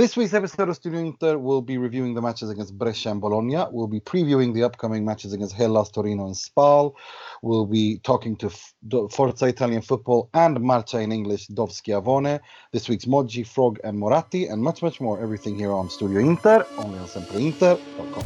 this week's episode of Studio Inter, we'll be reviewing the matches against Brescia and Bologna. We'll be previewing the upcoming matches against Hellas, Torino, and Spal. We'll be talking to Forza Italian Football and Marca in English, Dov Schiavone. This week's Moggi, Frog, and Moratti, and much, much more. Everything here on Studio Inter, only on sempreinter.com.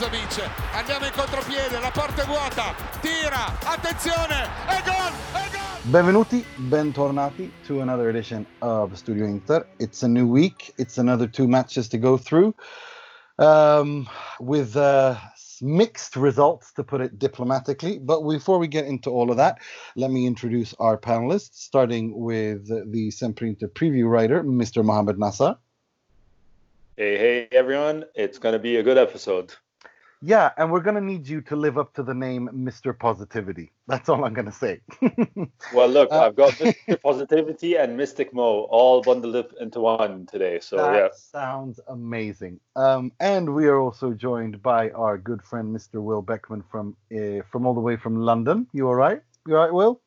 recupera Brozovic, andiamo in contropiede, la porta è vuota, tira, attenzione, e gol, e gol! Benvenuti, bentornati to another edition of Studio Inter. It's a new week, it's another two matches to go through um, with uh, mixed results, to put it diplomatically. But before we get into all of that, let me introduce our panelists, starting with the Sempre Inter preview writer, Mr. Mohamed Nassar. Hey, hey, everyone. It's going to be a good episode. Yeah, and we're going to need you to live up to the name Mr. Positivity. That's all I'm going to say. well, look, uh, I've got Mr. Positivity and Mystic Mo all bundled up into one today. So, that yeah. sounds amazing. Um, and we are also joined by our good friend, Mr. Will Beckman from uh, from all the way from London. You all right? You all right, Will?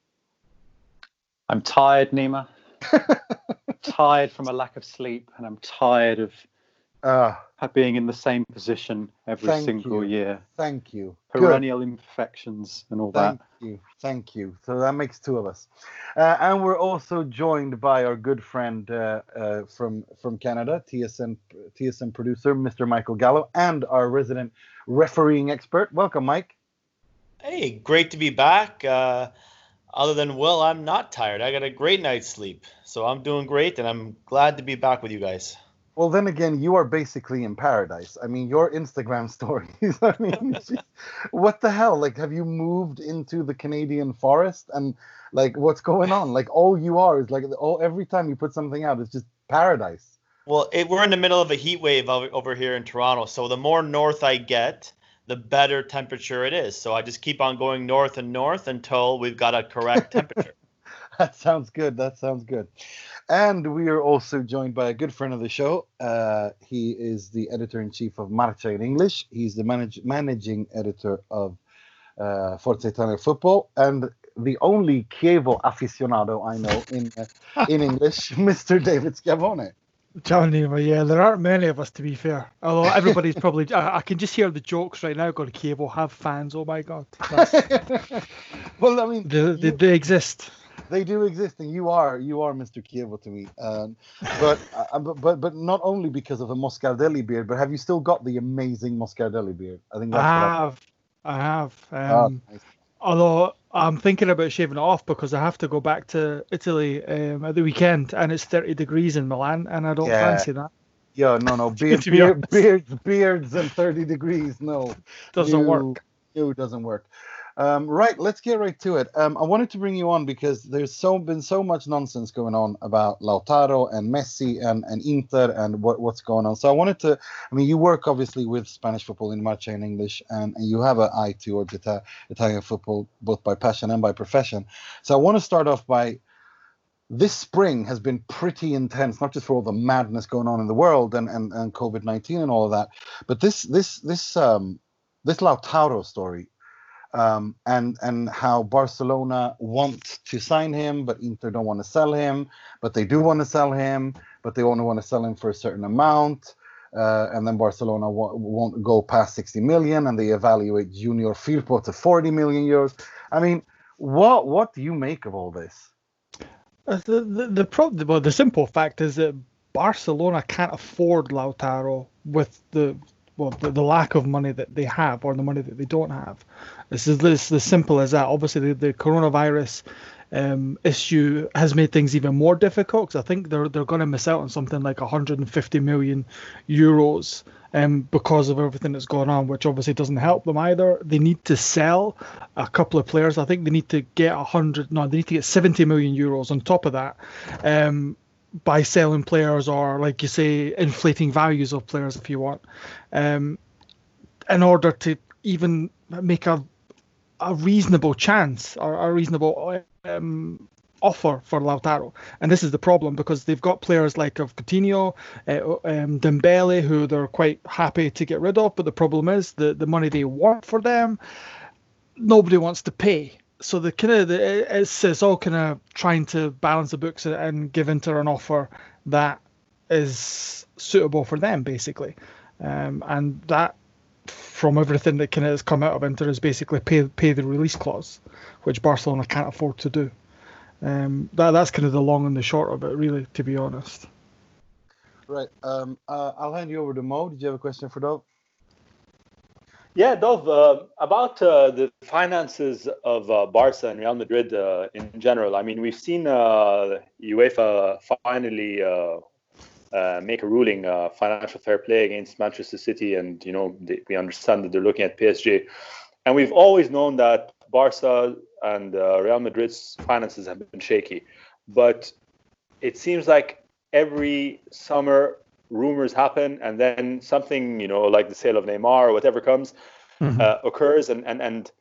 I'm tired, Nima. tired from a lack of sleep, and I'm tired of uh, being in the same position every single you. year. Thank you. Perennial Good. imperfections and all Thank that. Thank you. Thank you. So that makes two of us. Uh, and we're also joined by our good friend uh, uh, from from Canada, TSN TSN producer, Mr. Michael Gallo, and our resident refereeing expert. Welcome, Mike. Hey, great to be back. Uh, other than Will, I'm not tired. I got a great night's sleep, so I'm doing great, and I'm glad to be back with you guys. Well, then again, you are basically in paradise. I mean, your Instagram stories. I mean, what the hell? Like, have you moved into the Canadian forest? And like, what's going on? Like, all you are is like, oh, every time you put something out, it's just paradise. Well, it, we're in the middle of a heat wave over here in Toronto. So the more north I get, the better temperature it is. So I just keep on going north and north until we've got a correct temperature. that sounds good. That sounds good. And we are also joined by a good friend of the show. Uh, he is the editor in chief of Marca in English. He's the manage, managing editor of uh, Forza Italia Football and the only Chievo aficionado I know in uh, in English, Mr. David Schiavone. Johnny, yeah, there aren't many of us to be fair. Although everybody's probably, I, I, can just hear the jokes right now. Going, Chievo have fans. Oh my god. well, I mean, they, they, they exist they do exist, and you are you are Mr. Chievo to me. Um, but, uh, but but but not only because of the Moscardelli beard, but have you still got the amazing Moscardelli beard? I think that's I have. I, have. Ah, um, oh, nice. Although I'm thinking about shaving it off because I have to go back to Italy um, at the weekend, and it's 30 degrees in Milan, and I don't yeah. fancy that. Yeah, no, no, beard, beard, beards, beards, and 30 degrees. No, doesn't you, work. No, doesn't work. Um, right, let's get right to it. Um, I wanted to bring you on because there's so been so much nonsense going on about Lautaro and Messi and, and Inter and what, what's going on. So I wanted to, I mean, you work obviously with Spanish football in Marca in English, and, and you have an eye towards Ita- Italian football both by passion and by profession. So I want to start off by this spring has been pretty intense, not just for all the madness going on in the world and, and, and COVID nineteen and all of that, but this this this um, this Lautaro story um, and and how Barcelona want to sign him, but Inter don't want to sell him, but they do want to sell him, but they only want to sell him for a certain amount. Uh, and then Barcelona won't go past 60 million, and they evaluate Junior Firpo to 40 million euros. I mean, what what do you make of all this? Uh, the the the, pro- well, the simple fact is that Barcelona can't afford Lautaro with the well the, the, lack of money that they have or the money that they don't have. This is this as simple as that. Obviously, the, the coronavirus um, issue has made things even more difficult because I think they're they're going to miss out on something like 150 million euros um, because of everything that's going on, which obviously doesn't help them either. They need to sell a couple of players. I think they need to get 100. No, they need to get 70 million euros on top of that. Um, by selling players or like you say inflating values of players if you want um, in order to even make a a reasonable chance or a reasonable um, offer for Lautaro. And this is the problem because they've got players like of Coutinho, uh, um, Dembele, who they're quite happy to get rid of. But the problem is the the money they want for them, nobody wants to pay. So the kind of it's it's all kind of trying to balance the books and give Inter an offer that is suitable for them basically, um, and that from everything that kind of has come out of Inter is basically pay pay the release clause, which Barcelona can't afford to do. Um, that that's kind of the long and the short of it, really, to be honest. Right. Um, uh, I'll hand you over to Mo. Did you have a question for Dov? Yeah, Dov, uh, about uh, the finances of uh, Barca and Real Madrid uh, in general. I mean, we've seen uh, UEFA finally make a ruling, financial fair play against Manchester City, and you know they, we understand that they're looking at PSG. And we've always known that Barca and uh, Real Madrid's finances have been shaky. But it seems like every summer rumors happen, and then something, you know, like the sale of Neymar or whatever comes, mm-hmm. uh, occurs, and and and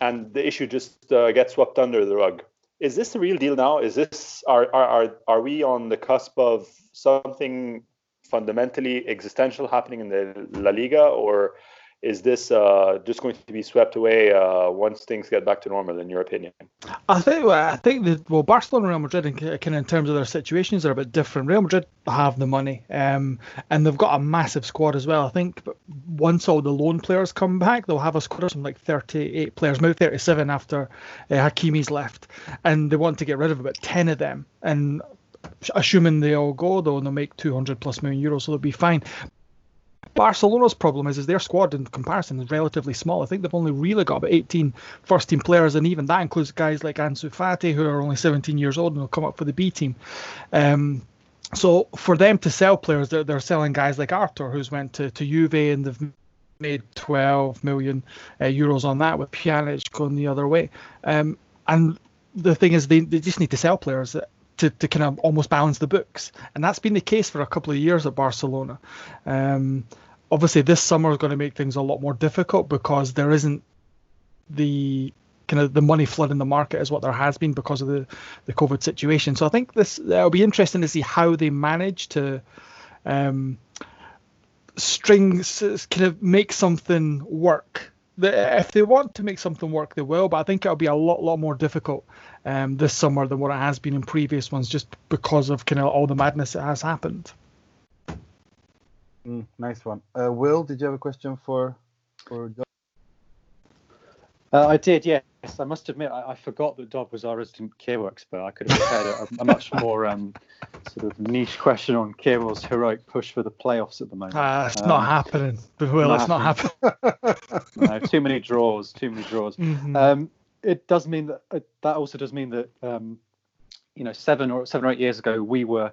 and the issue just uh, gets swept under the rug. Is this the real deal now? Is this are are are, are we on the cusp of something fundamentally existential happening in the La Liga, or is this uh, just going to be swept away uh, once things get back to normal, in your opinion? I think I think that well, Barcelona and Real Madrid, of in terms of their situations, are a bit different. Real Madrid have the money, um, and they've got a massive squad as well. I think once all the loan players come back, they'll have a squad of something like 38 players, maybe 37 after uh, Hakimi's left, and they want to get rid of about 10 of them. And assuming they all go, though, and they'll make 200 plus million euros, so they'll be fine. Barcelona's problem is, is their squad in comparison is relatively small. I think they've only really got about 18 first team players, and even that includes guys like Ansu Fati, who are only 17 years old and will come up for the B team. Um, so for them to sell players, they're, they're selling guys like Arthur, who's went to, to Juve and they've made 12 million uh, euros on that, with Pjanic going the other way. Um, and the thing is, they, they just need to sell players to, to kind of almost balance the books. And that's been the case for a couple of years at Barcelona. Um, obviously, this summer is going to make things a lot more difficult because there isn't the kind of the money flood in the market as what there has been because of the, the COVID situation. So I think this it'll be interesting to see how they manage to um, string kind of make something work. If they want to make something work, they will. But I think it'll be a lot, lot more difficult um, this summer than what it has been in previous ones, just because of kind of all the madness that has happened. Mm, nice one. Uh, Will, did you have a question for for John? Uh, I did, yes. I must admit, I, I, forgot that Dov was our resident Chievo expert. I could have prepared a, a, much more um, sort of niche question on Chievo's heroic push for the playoffs at the moment. Uh, it's um, not happening. Will, not it's happening. not happening. no, too many draws, too many draws. Mm-hmm. Um, it does mean that uh, that also does mean that um, you know seven or seven or eight years ago we were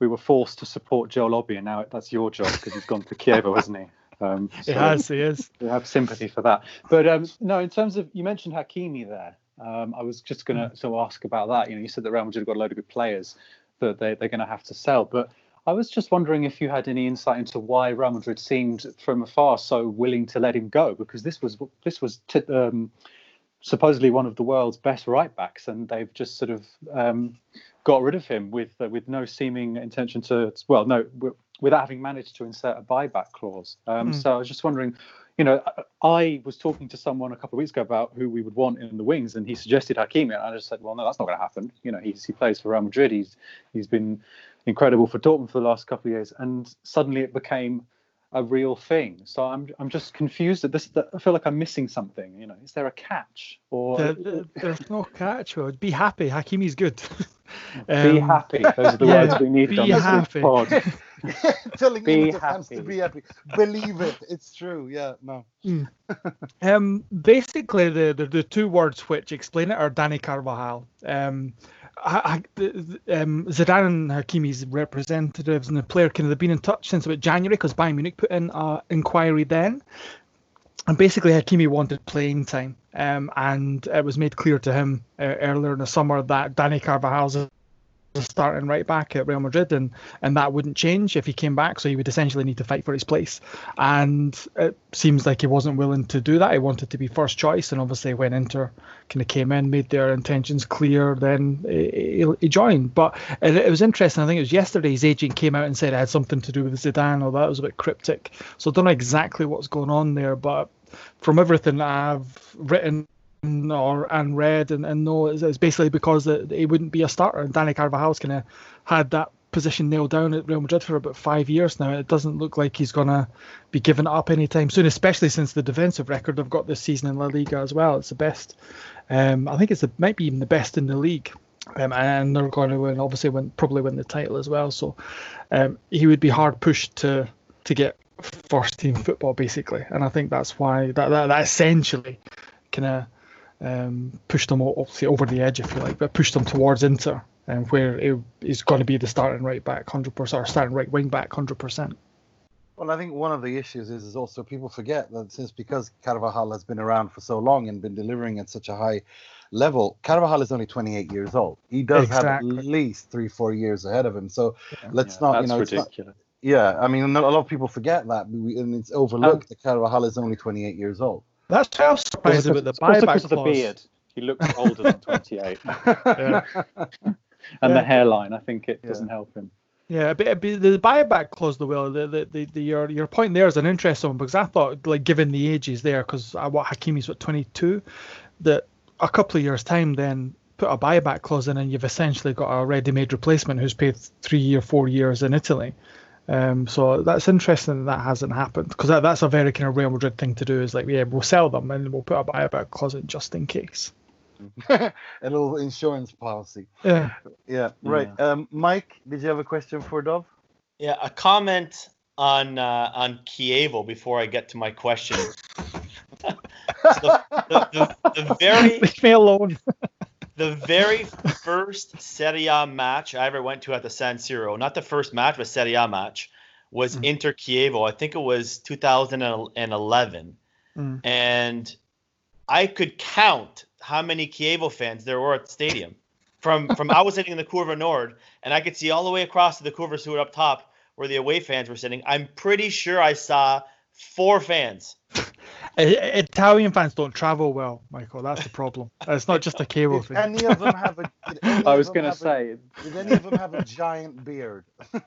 we were forced to support Joel Obi, and now that's your job because he's gone to Chievo, hasn't he? Um, so it has, he is. We have sympathy for that. But um, no, in terms of you mentioned Hakimi there, um, I was just going to mm. sort of ask about that. You know, you said that Real Madrid have got a load of good players that they, they're going to have to sell, but I was just wondering if you had any insight into why Real Madrid seemed from afar so willing to let him go, because this was this was t- um, supposedly one of the world's best right backs, and they've just sort of um, got rid of him with uh, with no seeming intention to well, no, without having managed to insert a buyback clause. Um, mm. So I was just wondering, you know, I was talking to someone a couple of weeks ago about who we would want in the wings, and he suggested Hakimi, and I just said, well, no, that's not going to happen. You know, he's, he plays for Real Madrid. He's he's been incredible for Dortmund for the last couple of years, and suddenly it became a real thing. So I'm I'm just confused at this. That I feel like I'm missing something. You know, is there a catch or there, there's no catch? Well, be happy. Hakimi's good. um, be happy. Those are the yeah, words we need on happy. this pod. Telling be happy. to be happy. Believe it. It's true. Yeah. No. Mm. um. Basically, the, the the two words which explain it are Dani Carvajal. Um um, Zidane and Hakimi's representatives and the player kind of have been in touch since about January because Bayern Munich put in an inquiry then. And basically, Hakimi wanted playing time, um, and it was made clear to him uh, earlier in the summer that Dani Carvajal's a starting right back at Real Madrid, and and that wouldn't change if he came back. So he would essentially need to fight for his place, and it seems like he wasn't willing to do that. He wanted to be first choice, and obviously when Inter kind of came in, made their intentions clear, then he, joined. But it, was interesting. I think it was yesterday his agent came out and said it had something to do with Zidane, or that was a bit cryptic. So I don't know exactly what's going on there, but from everything I've written or and Red and, and know it's, it's basically because it, he wouldn't be a starter. And Dani Carvajal's kind of had that position nailed down at Real Madrid for about five years now. It doesn't look like he's gonna be given up anytime soon, especially since the defensive record they've got this season in La Liga as well. It's the best. Um, I think it's the, might be even the best in the league. Um, and they're going to win, obviously, win probably win the title as well. So um, he would be hard pushed to to get first team football basically, and I think that's why that that, that essentially kind of um, pushed them obviously over the edge, if you like, but pushed them towards Inter, um, where it is going to be the starting right back, hundred percent, or starting right wing back, hundred percent. Well, I think one of the issues is, is also people forget that since because Carvajal has been around for so long and been delivering at such a high level, Carvajal is only 28 years old. He does exactly. have at least three, four years ahead of him. So yeah, let's yeah, not, you know, ridiculous. Not, yeah, I mean, a lot of people forget that, and it's overlooked um, that Carvajal is only 28 years old. That's how surprised about the buyback clause. the beard. He looks older than 28. yeah. And yeah. the hairline, I think it doesn't help him. Yeah, but, but the buyback clause, the will, the, the, the, the, your your point there is an interesting one because I thought, like, given the ages there, because uh, what Hakimi's what 22, that a couple of years time then put a buyback clause in and you've essentially got a ready-made replacement who's paid three or four years in Italy. Um, so that's interesting that, that hasn't happened because that, that's a very kind of Real Madrid thing to do. Is like, yeah, we'll sell them and we'll put a buyback clause in just in case. a little insurance policy. Yeah. Yeah. Right. Yeah. Um, Mike, did you have a question for Dov? Yeah, a comment on uh, on Chievo before I get to my question. the, the, the, the very leave me alone the very first Serie A match I ever went to at the San Siro, not the first match, but Serie A match, was mm. Inter Chievo. I think it was 2011. Mm. And I could count how many Chievo fans there were at the stadium. From from I was sitting in the Curva Nord, and I could see all the way across to the Curva Sud up top where the away fans were sitting. I'm pretty sure I saw four fans Italian fans don't travel well, Michael. That's the problem. It's not just a cable did thing. Any of them have a? I was going to say. A, did any of them have a giant beard?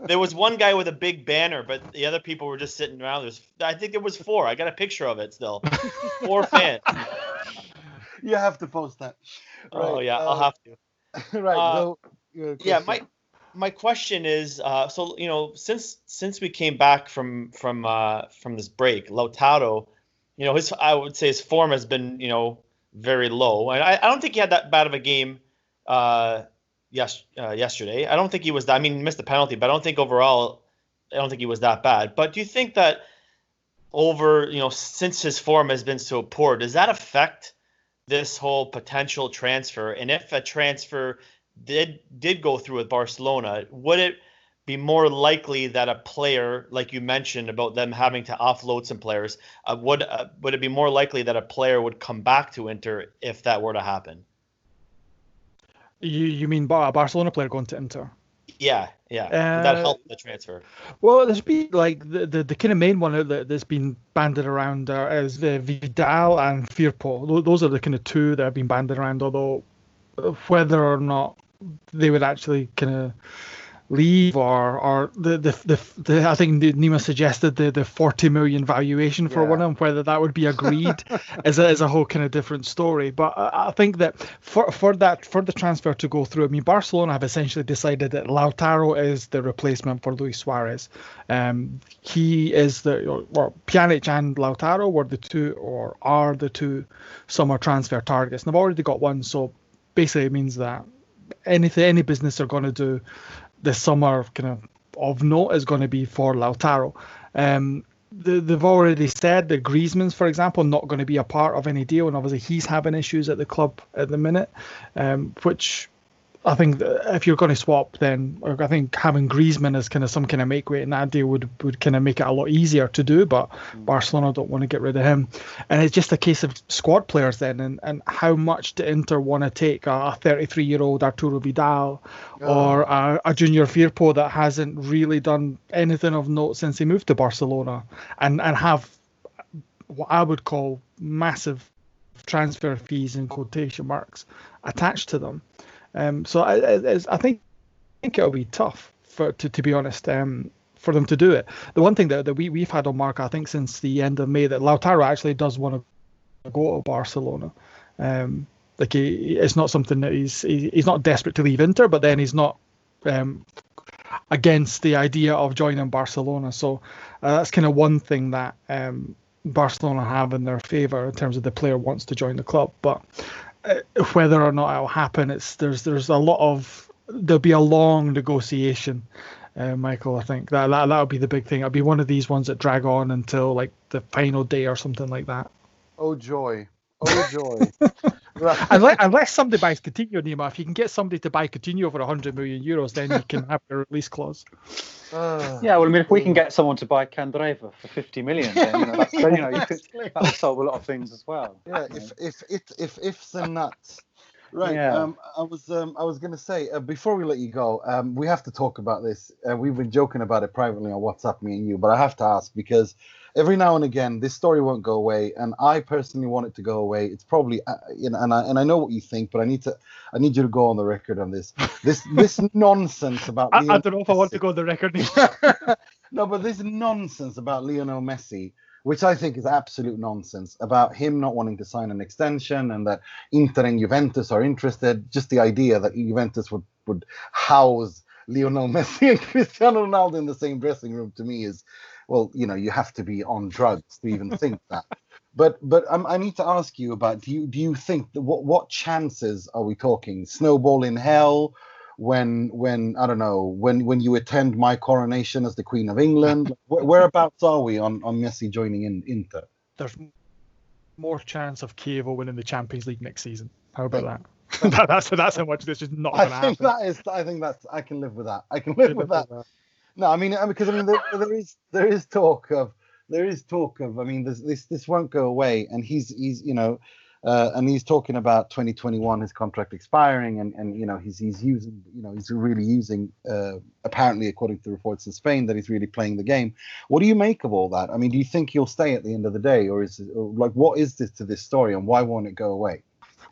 there was one guy with a big banner, but the other people were just sitting around. There's, I think there was four. I got a picture of it still. Four fans. You have to post that. Oh, right, oh yeah, uh, I'll have to. Right. Uh, so, yeah, my my question is, uh, so you know, since since we came back from from uh, from this break, Lautaro, you know, his I would say his form has been you know very low, and I, I don't think he had that bad of a game. Uh, yes, uh, yesterday. I don't think he was. That, I mean, missed the penalty, but I don't think overall, I don't think he was that bad. But do you think that over you know since his form has been so poor, does that affect this whole potential transfer? And if a transfer did did go through with Barcelona, would it be more likely that a player, like you mentioned about them having to offload some players, uh, would uh, would it be more likely that a player would come back to Inter if that were to happen? You you mean a Barcelona player going to Inter? Yeah, yeah. Uh, that help the transfer? Well, there's been like the, the, the kind of main one that, that's been banded around uh, is the Vidal and Firpo. Those are the kind of two that have been banded around. Although whether or not they would actually kind of leave or or the the, the, the I think Nima suggested the the 40 million valuation for yeah. one of them whether that would be agreed is a, is a whole kind of different story. But I, I think that for for that for the transfer to go through I mean Barcelona have essentially decided that Lautaro is the replacement for Luis Suarez. Um he is the or Pjanic and Lautaro were the two or are the two summer transfer targets. And they've already got one so basically it means that anything any business are going to do this summer kind of of note is going to be for Lautaro. Um, the, they've already said that Griezmann's, for example, not going to be a part of any deal, and obviously he's having issues at the club at the minute, um, which I think if you're going to swap, then I think having Griezmann as kind of some kind of make weight in that deal would would kind of make it a lot easier to do. But mm. Barcelona don't want to get rid of him, and it's just a case of squad players then, and, and how much do Inter want to take a 33 year old Arturo Vidal or a, a Junior Firpo that hasn't really done anything of note since he moved to Barcelona, and and have what I would call massive transfer fees in quotation marks attached to them. Um, so I, I, I, think I think it'll be tough for to, to be honest um, for them to do it. The one thing that, that we we've had on Mark I think since the end of May that Lautaro actually does want to go to Barcelona. Um, like he, it's not something that he's he, he's not desperate to leave Inter, but then he's not um, against the idea of joining Barcelona. So uh, that's kind of one thing that um, Barcelona have in their favour in terms of the player wants to join the club. But whether or not it'll happen, it's there's there's a lot of there'll be a long negotiation. Uh, Michael, I think that that that'll be the big thing. It'll be one of these ones that drag on until like the final day or something like that. Oh joy! Oh joy! unless, unless somebody buys Coutinho, Nima, if you can get somebody to buy Coutinho for 100 million euros, then you can have a release clause. Uh, yeah, well, I mean, if we can get someone to buy Candreva for 50 million, then you know, that's, you know, you could, that would solve a lot of things as well. Yeah, if if if if ifs and nuts. Right. Yeah. Um, I was um, I was going to say uh, before we let you go, um, we have to talk about this. Uh, we've been joking about it privately on WhatsApp, me and you, but I have to ask because every now and again this story won't go away and i personally want it to go away. It's probably uh, you know and i and i know what you think but i need to i need you to go on the record on this. This this nonsense about I, I, don't know if i want to go on the record. No but this nonsense about lionel messi which I think is absolute nonsense about him not wanting to sign an extension and that Inter and Juventus are interested. Just the idea that Juventus would, would house Lionel Messi and Cristiano Ronaldo in the same dressing room to me is well, you know, you have to be on drugs to even think that. But but um, I need to ask you about do you do you think that what what chances are we talking? Snowball in hell when when I don't know when when you attend my coronation as the Queen of England? Where, whereabouts are we on on Messi joining in Inter? There's more chance of Chievo winning the Champions League next season. How about that? that that's that's how much this is not going to happen. That is, I think that's I can live with that. I can live with that. No, I mean, because I mean, there, there is there is talk of there is talk of. I mean, this this won't go away, and he's he's you know, uh, and he's talking about 2021, his contract expiring, and and you know he's he's using you know he's really using uh, apparently according to reports in Spain that he's really playing the game. What do you make of all that? I mean, do you think he'll stay at the end of the day, or is or like what is this to this story, and why won't it go away?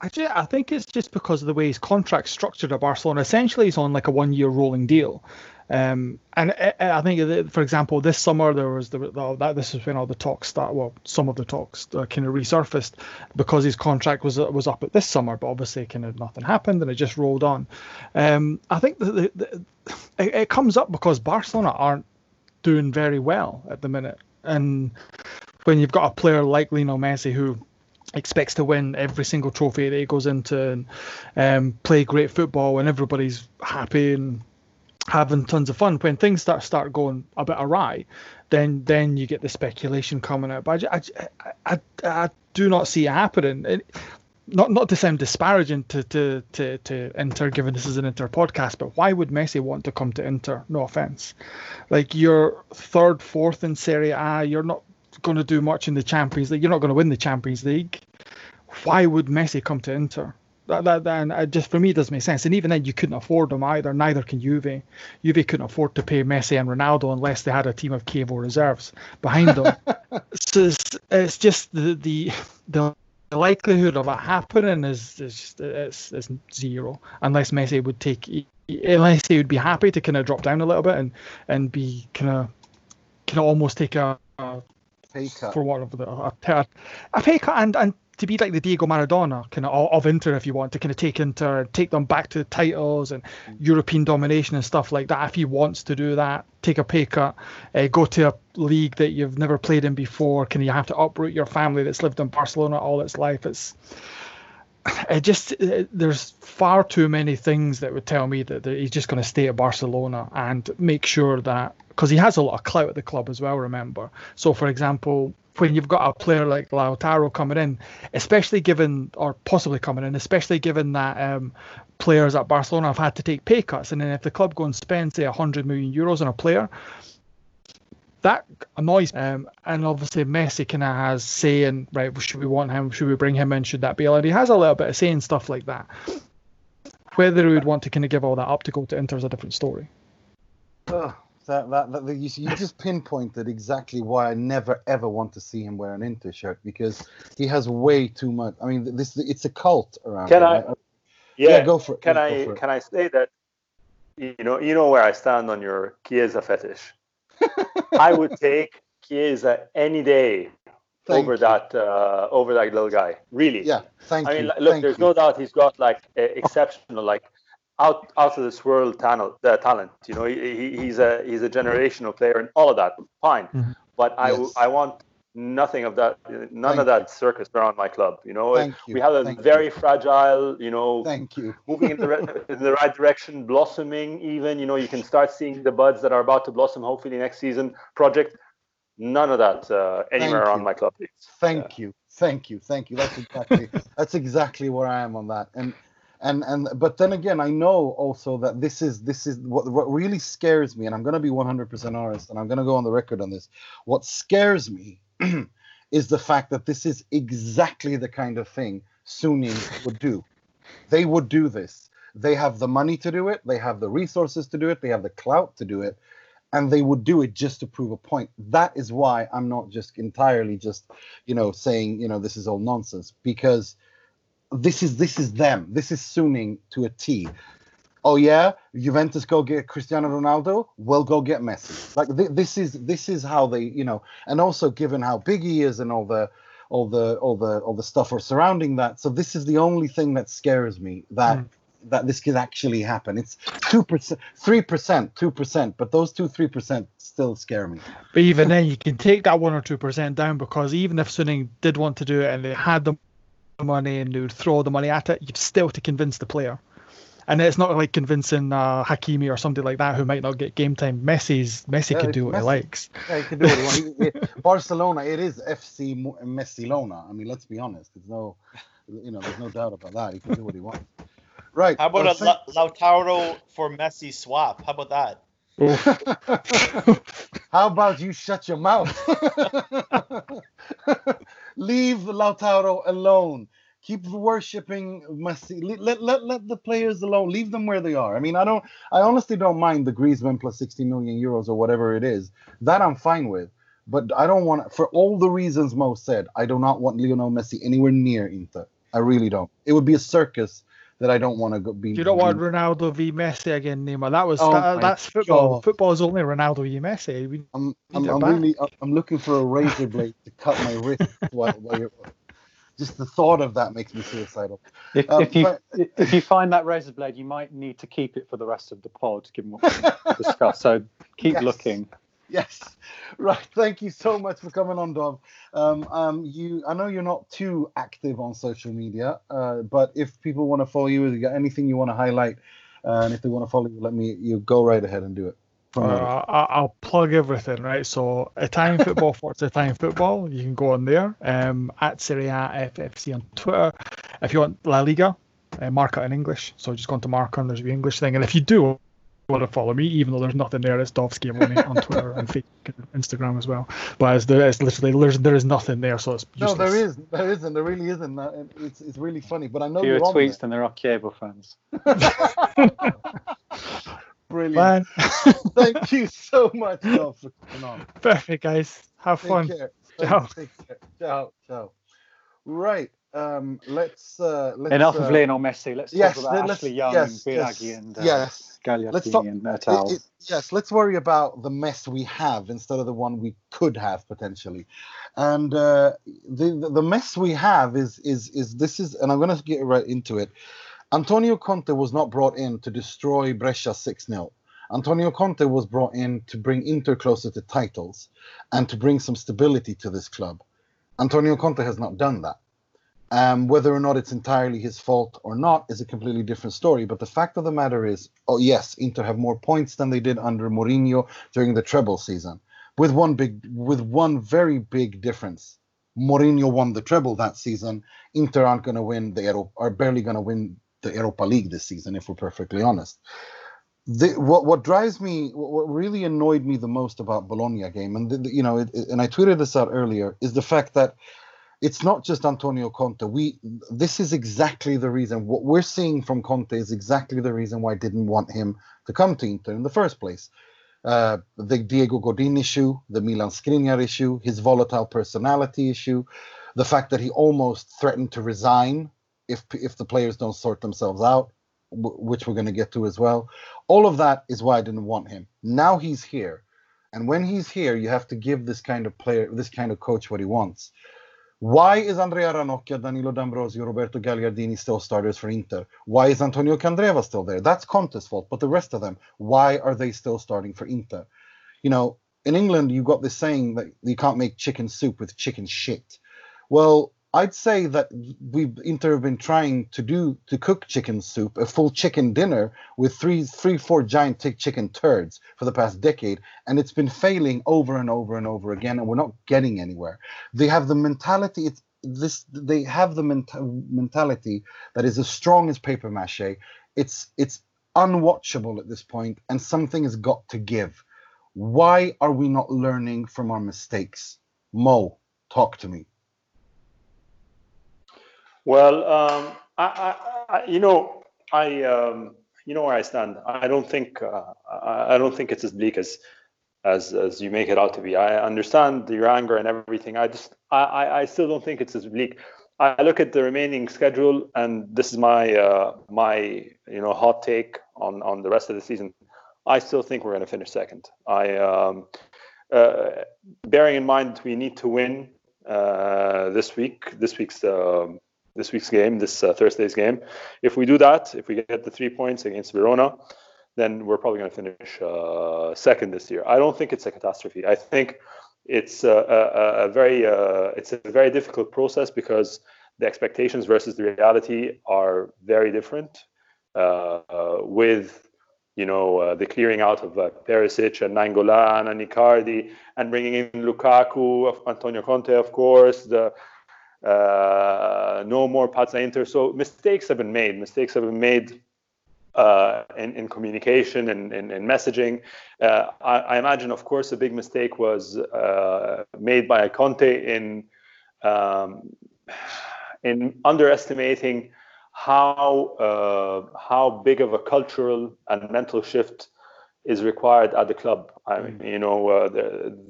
Actually, I think it's just because of the way his contract's structured at Barcelona. Essentially, he's on like a one-year rolling deal. Um, and I, I think, for example, this summer there was the, the that this is when all the talks start. Well, some of the talks uh, kind of resurfaced because his contract was was up at this summer, but obviously kind of nothing happened and it just rolled on. Um, I think the, the, the it, it comes up because Barcelona aren't doing very well at the minute, and when you've got a player like Lionel Messi who expects to win every single trophy that he goes into and um, play great football and everybody's happy and having tons of fun. When things start start going a bit awry, then then you get the speculation coming out. But I, I, I, I do not see it happening. It, not not to sound disparaging to, to, to, to Inter, given this is an Inter podcast, but why would Messi want to come to Inter? No offense. Like you're third, fourth in Serie A, you're not going to do much in the Champions League. You're not going to win the Champions League. Why would Messi come to Inter? That, that, that uh, just for me doesn't make sense. And even then, you couldn't afford them either. Neither can Juve. Juve couldn't afford to pay Messi and Ronaldo unless they had a team of Chievo reserves behind them. so it's, it's, just the, the the likelihood of it happening is is just, it's, it's zero unless Messi would take unless he would be happy to kind of drop down a little bit and and be kind of kind of almost take a, a pay cut for one of the a, a, a pay cut and and to be like the Diego Maradona kind of of Inter, if you want to kind of take Inter, take them back to the titles and mm. European domination and stuff like that. If he wants to do that, take a pay cut, uh, go to a league that you've never played in before. Can you have to uproot your family that's lived in Barcelona all its life? It's it just it, there's far too many things that would tell me that, that he's just going to stay at Barcelona and make sure that because he has a lot of clout at the club as well. Remember, so for example, when you've got a player like Lautaro coming in, especially given or possibly coming in, especially given that um, players at Barcelona have had to take pay cuts, and then if the club go and spend say 100 million euros on a player, that annoys um, and obviously Messi kind of has saying right should we want him? Should we bring him in? Should that be allowed? He has a little bit of saying stuff like that. Whether he would want to kind of give all that up to go to Inter is a different story that, that, that, you, you just pinpointed exactly why I never ever want to see him wear an Inter shirt because he has way too much. I mean, this it's a cult around. Can here, I- right? Yeah, go for it. Can Go I for it. can I say that you know you know where I stand on your Chiesa fetish? I would take Chiesa any day Thank over you. that uh, over that little guy. Really. Yeah, thank you. I mean, look, thank there's you. no doubt he's got like exceptional, like out out of this world talent. Uh, talent. You know, he, he, he's a he's a generational player and all of that. Fine, Mhm. but I Yes. I want nothing of that. None Thank of that circus around my club. You know, Thank you. we have a Thank you. very fragile. You know, Thank you. moving in the, re- in the right direction, blossoming even. You know, you can start seeing the buds that are about to blossom hopefully next season project. None of that uh, anywhere Thank around you. my club, please. Thank you. Thank you. Thank you. That's exactly that's exactly where I am on that. And and and but then again, I know also that this is this is what what really scares me, and I'm gonna be 100% honest, and I'm gonna go on the record on this. What scares me is the fact that this is exactly the kind of thing Suning would do. They would do this. They have the money to do it. They have the resources to do it. They have the clout to do it and they would do it just to prove a point. That is why I'm not just entirely just, you know, saying, you know, this is all nonsense because this is this is them. This is Suning to a T. Oh yeah, Juventus go get Cristiano Ronaldo. We'll go get Messi. Like th- this is this is how they, you know, and also given how big he is and all the all the all the all the stuff surrounding that. So this is the only thing that scares me that Mm. that this could actually happen. It's two percent, three percent, two percent, but those two three percent still scare me. But even then, you can take that one or two percent down because even if Suning did want to do it and they had the money and they would throw the money at it, you'd still have to convince the player. And it's not like convincing uh, Hakimi or somebody like that who might not get game time. Messi's Messi Yeah, could do what he likes. Yeah, you can do what. He- he- Barcelona, it is FC Messilona. I mean, let's be honest. There's no, you know, there's no doubt about that. He can do what he wants. Right. How about well, a La- Lautaro for Messi swap? How about that? How about you shut your mouth? Leave Lautaro alone. Keep worshiping Messi. Le- Let, let, let the players alone. Leave them where they are. I mean, I don't. I honestly don't mind the Griezmann plus 60 million euros or whatever it is. That I'm fine with. But I don't want, for all the reasons Mo said, I do not want Lionel Messi anywhere near Inter. I really don't. It would be a circus that I don't want to go be. You don't want Ronaldo v Messi again, Neymar. That was Oh that, that's football. God. Football is only Ronaldo v Messi. We, I'm, I'm, I'm really, I'm looking for a razor blade to cut my wrist while, while you're. Just the thought of that makes me suicidal. If, Um, if you but- if you find that razor blade, you might need to keep it for the rest of the pod, given what we discussed. So keep Yes. looking. Yes, right. Thank you so much for coming on, Dov. Um, um, you, I know you're not too active on social media, uh, but if people want to follow you, if you got anything you want to highlight, uh, and if they want to follow you, let me. You go right ahead and do it. uh, I- I'll plug everything, right? So Italian football for Italian football. You can go on there um, at Serie A FFC on Twitter. If you want La Liga, uh, it in English. So just go on to Marca and there's the English thing. And if you do want to follow me, even though there's nothing there, it's Dovsky on, on Twitter and Facebook and Instagram as well. But it's, there, it's literally there's, there is nothing there, so it's No, useless. there is, there isn't, there really isn't. It's it's really funny, but I know Fewer you're tweets than there are cable fans. Brilliant. Thank you so much, Dov, for coming on. perfect, guys. Have Take fun. care. Ciao. Take care. Ciao. Ciao. Right. Um. Let's. Uh. Let's. Enough uh, of Lionel Messi. Let's yes, talk about Ashley Young yes, and yes, and uh, yes. Gagliardini Let's talk- and it- yes, let's worry about the mess we have instead of the one we could have potentially. And uh, the, the mess we have is is is this is, and I'm going to get right into it. Antonio Conte was not brought in to destroy Brescia six 0 Antonio Conte was brought in to bring Inter closer to titles and to bring some stability to this club. Antonio Conte has not done that. Um, whether or not it's entirely his fault or not is a completely different story. But the fact of the matter is, oh yes, Inter have more points than they did under Mourinho during the treble season, with one big, with one very big difference. Mourinho won the treble that season. Inter aren't going to win the Euro, are barely going to win the Europa League this season, if we're perfectly honest. The, what what drives me, what really annoyed me the most about Bologna game, and the, you know, it, it, and I tweeted this out earlier, is the fact that it's not just Antonio Conte. We this is exactly the reason. What we're seeing from Conte is exactly the reason why I didn't want him to come to Inter in the first place. Uh, the Diego Godin issue, the Milan Skriniar issue, his volatile personality issue, the fact that he almost threatened to resign if if the players don't sort themselves out, w- which we're going to get to as well. All of that is why I didn't want him. Now he's here, and when he's here, you have to give this kind of player, this kind of coach, what he wants. Why is Andrea Ranocchia, Danilo D'Ambrosio, Roberto Gagliardini still starters for Inter? Why is Antonio Candreva still there? That's Conte's fault, but the rest of them, why are they still starting for Inter? You know, in England, you've got this saying that you can't make chicken soup with chicken shit. Well, I'd say that we've Inter been trying to do to cook chicken soup, a full chicken dinner with three, three, four giant chicken turds for the past decade, and it's been failing over and over and over again, and we're not getting anywhere. They have the mentality. It's this. They have the menta- mentality that is as strong as paper mache. It's it's unwatchable at this point, and something has got to give. Why are we not learning from our mistakes? Mo, talk to me. Well, um, I, I, I, you know, I, um, you know where I stand. I don't think, uh, I, don't think it's as bleak as, as, as you make it out to be. I understand your anger and everything. I just, I, I still don't think it's as bleak. I look at the remaining schedule, and this is my, uh, my, you know, hot take on on the rest of the season. I still think we're going to finish second. I, um, uh, bearing in mind we need to win uh, this week. This week's um, this week's game, this uh, Thursday's game. If we do that, if we get the three points against Verona, then we're probably going to finish uh, second this year. I don't think it's a catastrophe. I think it's a, a, a very uh, it's a very difficult process because the expectations versus the reality are very different. Uh, uh, with you know uh, the clearing out of Perisic and Nainggolan and Icardi and bringing in Lukaku, Antonio Conte, of course, the uh, no more Pazza Inter. So mistakes have been made. Mistakes have been made uh, in, in, communication and in, in, messaging. Uh, I, I, imagine, of course, a big mistake was uh, made by Conte in um, in underestimating how uh, how big of a cultural and mental shift is required at the club. I mean, you know, uh,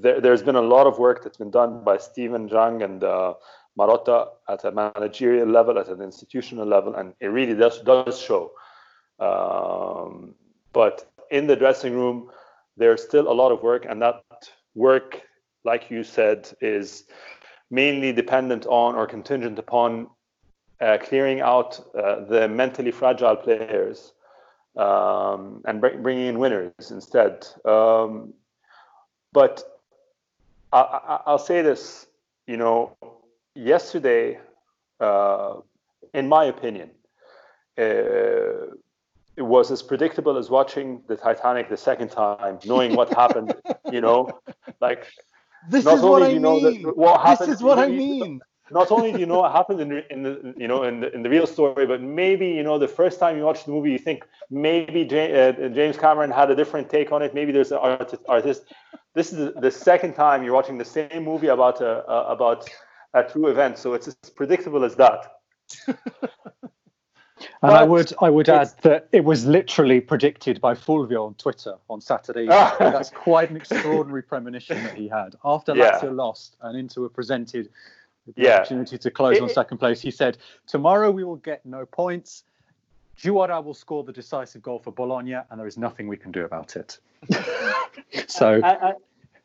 there, has been a lot of work that's been done by Steven Zhang and uh, Marotta at a managerial level, at an institutional level, and it really does does show. Um, but in the dressing room, there's still a lot of work, and that work, like you said, is mainly dependent on or contingent upon uh, clearing out uh, the mentally fragile players um, and br- bringing in winners instead. Um, but I- will say this, you know, yesterday, uh, in my opinion, uh, it was as predictable as watching the Titanic the second time, knowing what happened. You know, like this is what I mean. what happened, this is what I mean. Not only do you know what happened in, the, in the you know in the, in the real story, but maybe you know the first time you watch the movie, you think maybe uh, James Cameron had a different take on it. Maybe there's an artist. artist. This is the second time you're watching the same movie about uh, about a true event, so it's as predictable as that. And I would I would add that it was literally predicted by Fulvio on Twitter on Saturday. Ah. That's quite an extraordinary premonition that he had. After yeah. Lazio lost and Inter were presented with the yeah. opportunity to close it, on second place, he said, Tomorrow we will get no points. Juwara will score the decisive goal for Bologna, and there is nothing we can do about it. so I, I,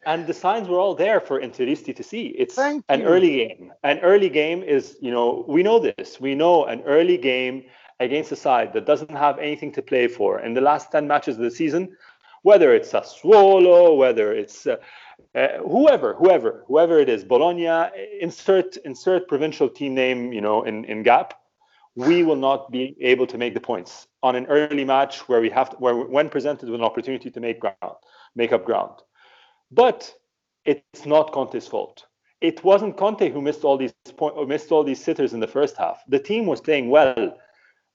and the signs were all there for Interisti to see. It's an early game. An early game is, you know, we know this. We know an early game against a side that doesn't have anything to play for in the last 10 matches of the season, whether it's a Sassuolo, whether it's uh, uh, whoever, whoever, whoever it is, Bologna, insert insert provincial team name, you know, in in gap, we will not be able to make the points on an early match where we have to, where when presented with an opportunity to make ground, make up ground. But it's not Conte's fault. It wasn't Conte who missed all these point, or missed all these sitters in the first half. The team was playing well.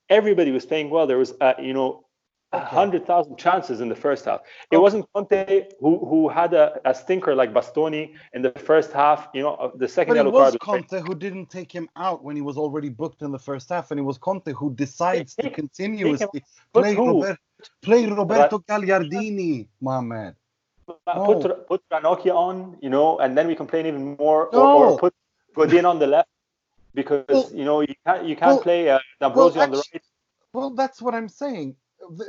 Everybody was playing well. There was, uh, you know, a Okay. hundred thousand chances in the first half. It wasn't Conte who who had a, a stinker like Bastoni in the first half. You know, the second But it yellow was card. Conte who didn't take him out when he was already booked in the first half, and it was Conte who decides to continuously play. Robert, play Roberto Gagliardini, Mohamed. Put No. put Ranocchia on, you know, and then we complain even more, or, No. or put Godin on the left because Well- you know you can't you can't well- play uh, D'Ambrosio well, on the right. Well, that's what I'm saying.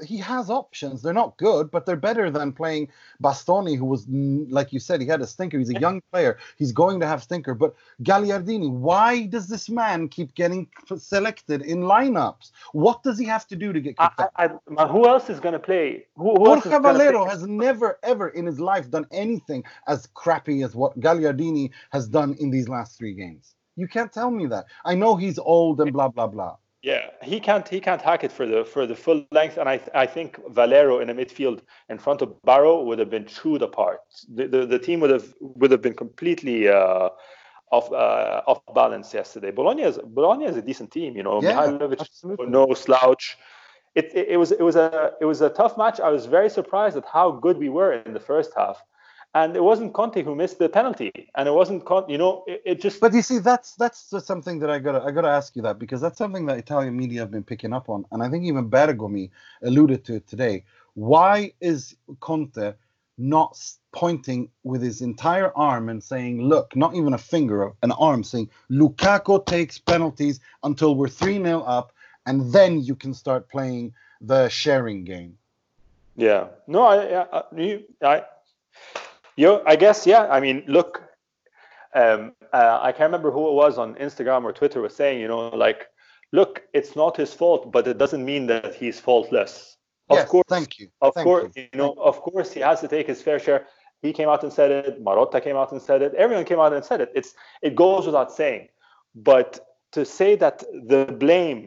He has options. They're not good, but they're better than playing Bastoni, who was, like you said, he had a stinker. He's a young player. He's going to have stinker. But Gagliardini, why does this man keep getting selected in lineups? What does he have to do to get I? I, I, who else is going to play? Who, who else is Borja gonna Valero has never, ever in his life done anything as crappy as what Gagliardini has done in these last three games. You can't tell me that. I know he's old and blah blah blah. Yeah, he can't he can't hack it for the for the full length, and I I think Valero in the midfield in front of Barrow would have been chewed apart. The the, the team would have would have been completely uh, off uh, off balance yesterday. Bologna is Bologna is a decent team, you know. Yeah, Mihailovic, absolutely. no slouch. It, it it was it was a it was a tough match. I was very surprised at how good we were in the first half, and it wasn't Conte who missed the penalty, and it wasn't Conte. You know, it, it just But you see, that's that's something that I gotta I gotta ask you that because that's something that Italian media have been picking up on, and I think even Bergomi alluded to it today. Why is Conte not pointing with his entire arm and saying, "Look, not even a finger, an arm, saying Lukaku takes penalties until we're three 0 up, and then you can start playing the sharing game." Yeah. No, I, I, I- I, you, I guess, yeah. I mean, look, um, uh, I can't remember who it was on Instagram or Twitter was saying, you know, like, look, it's not his fault, but it doesn't mean that he's faultless. Of Yes, course, thank you. of Thank course, you. you know, of course, he has to take his fair share. He came out and said it. Marotta came out and said it. Everyone came out and said it. It's it goes without saying. But to say that the blame,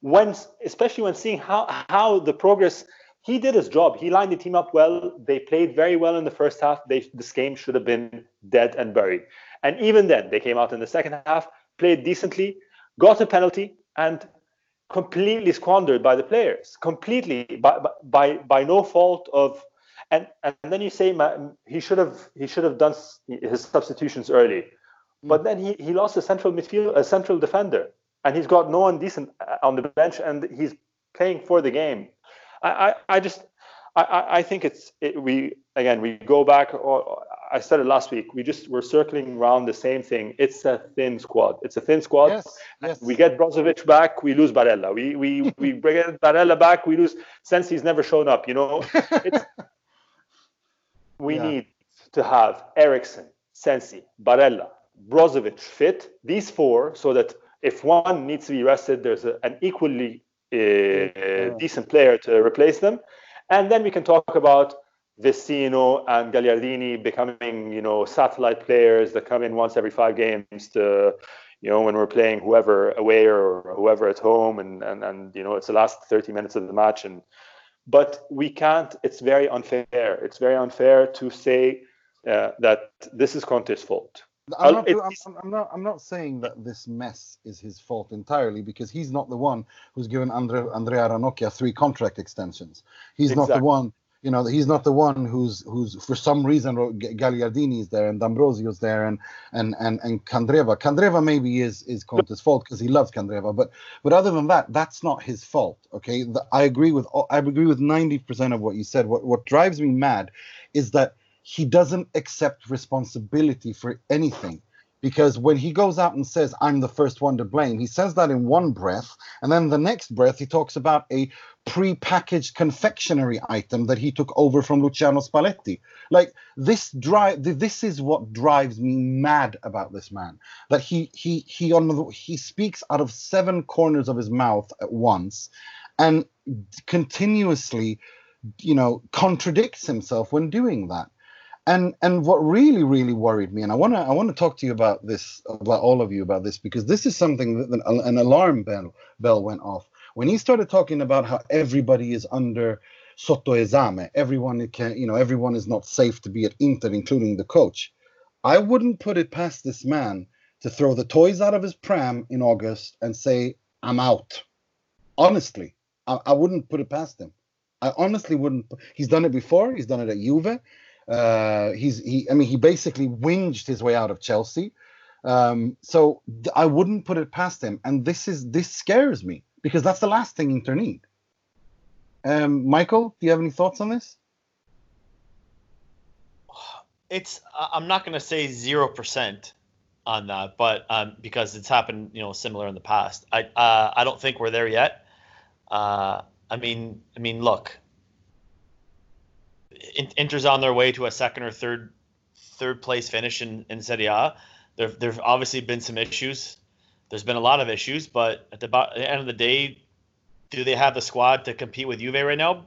when especially when seeing how how the progress, he did his job. He lined the team up well. They played very well in the first half. They this game should have been dead and buried. And even then, they came out in the second half, played decently, got a penalty, and completely squandered by the players, completely by by by no fault of. And and then you say he should have he should have done his substitutions early, but then he, he lost a central midfield a central defender, and he's got no one decent uh, on the bench, and he's playing for the game. I I, I just. I- I, I think it's it, we again we go back or I said it last week we just we're circling around the same thing it's a thin squad it's a thin squad Yes, yes. we get Brozovic back, we lose Barella. We we we bring Barella back, we lose since he's never shown up. You know, it's, we Yeah. need to have Eriksen, Sensi, Barella, Brozovic fit these four so that if one needs to be rested, there's a, an equally uh, decent player to replace them, and then we can talk about Vecino and Gagliardini becoming, you know, satellite players that come in once every five games to, you know, when we're playing whoever away or whoever at home, and and and you know, it's the last 30 minutes of the match, and but we can't. It's very unfair. It's very unfair to say uh, that this is Conte's fault. I'm oh, not, I'm, I'm not. I'm not saying that this mess is his fault entirely because he's not the one who's given Andre, Andrea Ranocchia three contract extensions. He's not the one. You know, he's not the one who's who's for some reason Gagliardini is there and D'Ambrosio's there and and and and Candreva. Candreva maybe is is Conte's fault because he loves Candreva, but but other than that, that's not his fault. Okay, the, I agree with I agree with ninety percent of what you said. What what drives me mad is that he doesn't accept responsibility for anything. Because when he goes out and says i'm the first one to blame he says that in one breath and then the next breath he talks about a pre-packaged confectionery item that he took over from luciano spalletti. Like this drive this is what drives me mad about this man. That he he he on the, he speaks out of seven corners of his mouth at once and continuously you know contradicts himself when doing that and and what really really worried me, and I want to I want to talk to you about this about all of you about this because this is something that an alarm bell bell went off when he started talking about how everybody is under sotto esame, everyone can you know everyone is not safe to be at Inter, including the coach. I wouldn't put it past this man to throw the toys out of his pram in August and say I'm out. Honestly, I, I wouldn't put it past him. I honestly wouldn't. He's done it before. He's done it at Juve. Uh, he's he. I mean, he basically whinged his way out of Chelsea. Um, so I wouldn't put it past him. And this is this scares me because that's the last thing Inter need. Um, Michael, do you have any thoughts on this? It's I'm not going to say zero percent on that, but um, because it's happened, you know, similar in the past. I uh, I don't think we're there yet. Uh, I mean, I mean, look, Inter's on their way to a second or third third place finish in, in Serie A. There there've obviously been some issues. There's been a lot of issues, but at the, at the end of the day, do they have the squad to compete with Juve right now?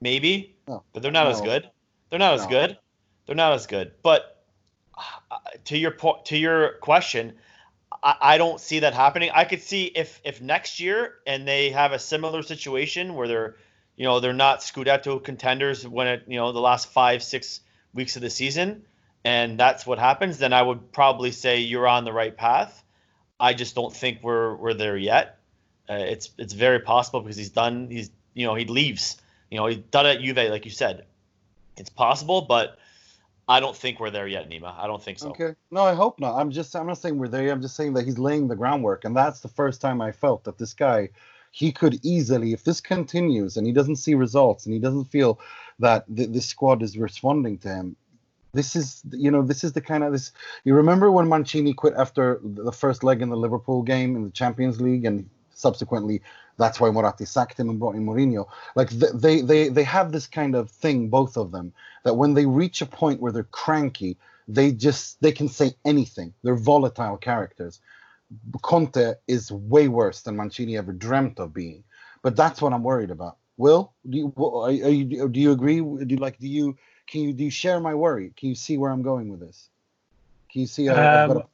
maybe, no. but they're not no. as good. They're not no. as good. They're not as good. But uh, to your point, to your question, I, I don't see that happening. I could see if if next year and they have a similar situation where they're you know they're not Scudetto contenders when it you know the last five six weeks of the season, and that's what happens. Then I would probably say you're on the right path. I just don't think we're we're there yet. Uh, it's it's very possible because he's done. He's you know he leaves. You know he's done at Juve, like you said. It's possible, but I don't think we're there yet, Nima. I don't think so. Okay. No, I hope not. I'm just I'm not saying we're there. I'm just saying that he's laying the groundwork, and that's the first time I felt that this guy, he could easily, if this continues and he doesn't see results and he doesn't feel that th- this squad is responding to him, this is you know this is the kind of this. You remember when Mancini quit after the first leg in the Liverpool game in the Champions League and subsequently that's why Moratti sacked him and brought in Mourinho. Like they they they have this kind of thing, both of them, that when they reach a point where they're cranky, they just they can say anything. They're volatile characters. Conte is way worse than Mancini ever dreamt of being. But that's what I'm worried about. Will, do you, are, you do you agree? Do you like do you can you do you share my worry? Can you see where I'm going with this? Can you see? um, a...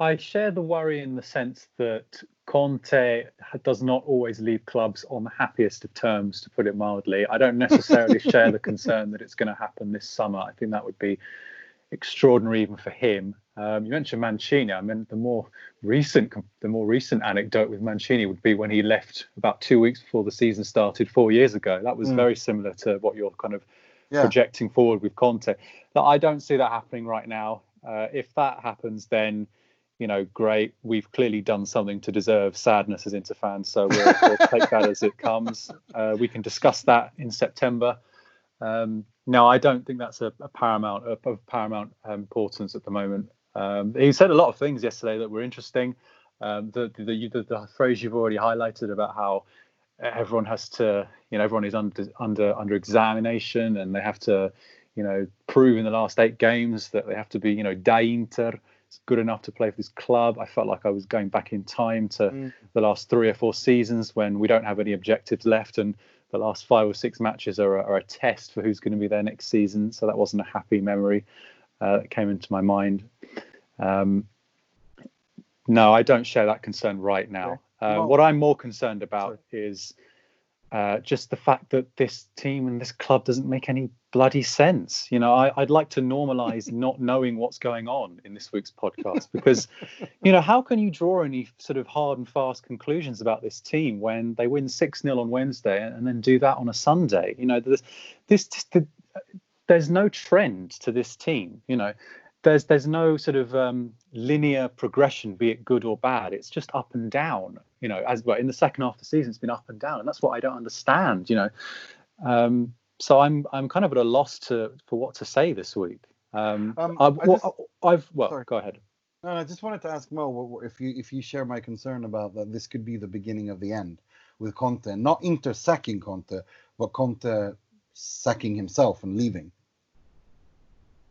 I share the worry in the sense that Conte does not always leave clubs on the happiest of terms, to put it mildly. I don't necessarily share the concern that it's going to happen this summer. I think that would be extraordinary even for him. Um, you mentioned Mancini. I mean, the more recent, the more recent anecdote with Mancini would be when he left about two weeks before the season started four years ago. That was mm. very similar to what you're kind of yeah. projecting forward with Conte. I don't see that happening right now. Uh, if that happens, then you know, great. We've clearly done something to deserve sadness as Inter fans, so we'll, we'll take that as it comes. Uh, we can discuss that in September. Um, no, I don't think that's a, a paramount of, of paramount importance at the moment. Um, he said a lot of things yesterday that were interesting. Um, the, the, the, the phrase you've already highlighted about how everyone has to, you know, everyone is under under under examination and they have to, you know, prove in the last eight games that they have to be, you know, da Inter good enough to play for this club. I felt like I was going back in time to mm. the last three or four seasons when we don't have any objectives left, and the last five or six matches are, are a test for who's going to be there next season. So that wasn't a happy memory uh, that came into my mind. Um, no, I don't share that concern right now. Uh, what I'm more concerned about Sorry. is uh, just the fact that this team and this club doesn't make any bloody sense. You know, I, would like to normalize not knowing what's going on in this week's podcast because, you know, how can you draw any sort of hard and fast conclusions about this team when they win 6 0 on Wednesday and, then do that on a Sunday? You know, this, this, the, there's no trend to this team. You know, there's there's no sort of um, linear progression, be it good or bad. It's just up and down. You know, as well in the second half of the season, it's been up and down, and that's what I don't understand. You know, um, so I'm I'm kind of at a loss to for what to say this week. Um, um I, well, I've well, sorry. go ahead. No, I just wanted to ask Mo if you if you share my concern about that this could be the beginning of the end with Conte, not Inter sacking Conte, but Conte sacking himself and leaving.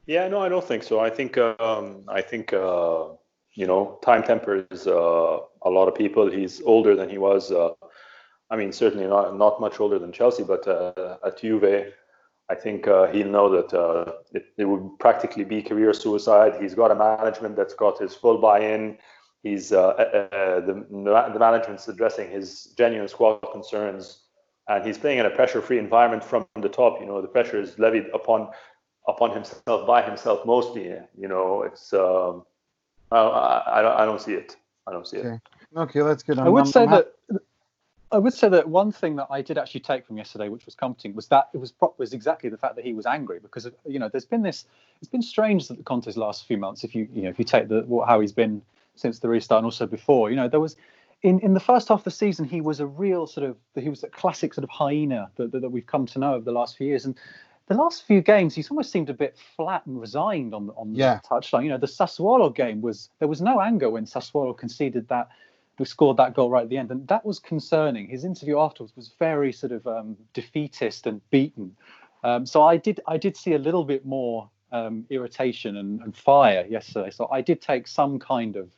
Yeah, no, I don't think so. I think um, I think uh, you know time tempers uh, a lot of people. He's older than he was. Uh, I mean, certainly not not much older than Chelsea, but uh, at Juve, I think uh, he'll know that uh, it, it, would practically be career suicide. He's got a management that's got his full buy-in. He's the, the management's addressing his genuine squad concerns, and he's playing in a pressure-free environment from the top. You know, the pressure is levied upon upon himself by himself mostly. You know, it's um, I, I, don't I don't see it. I don't see okay. it. Okay, that's good. I'm, i would I'm, say I'm that. I would say that one thing that I did actually take from yesterday, which was comforting, was that it was was exactly the fact that he was angry because you know there's been this it's been strange that the Conte's last few months. If you you know if you take the how he's been since the restart and also before, you know there was in in the first half of the season he was a real sort of he was a classic sort of hyena that, that, that we've come to know over the last few years and the last few games he's almost seemed a bit flat and resigned on on yeah. the touchline. You know the Sassuolo game was there was no anger when Sassuolo conceded that who scored that goal right at the end, and that was concerning. His interview afterwards was very sort of um, defeatist and beaten. Um, so I did I did see a little bit more um, irritation and, and, fire yesterday. So I did take some kind of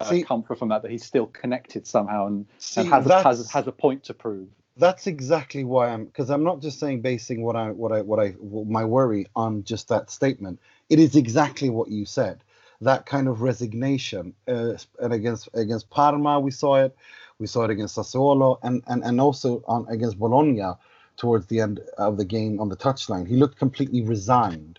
uh, see, comfort from that that he's still connected somehow and, see, and has, has has a point to prove. That's exactly why I'm because I'm not just saying basing what I what I what I my worry on just that statement. It is exactly what you said that kind of resignation. Uh, and against against Parma, we saw it. We saw it against Sassuolo, and and and also on against Bologna towards the end of the game on the touchline. He looked completely resigned,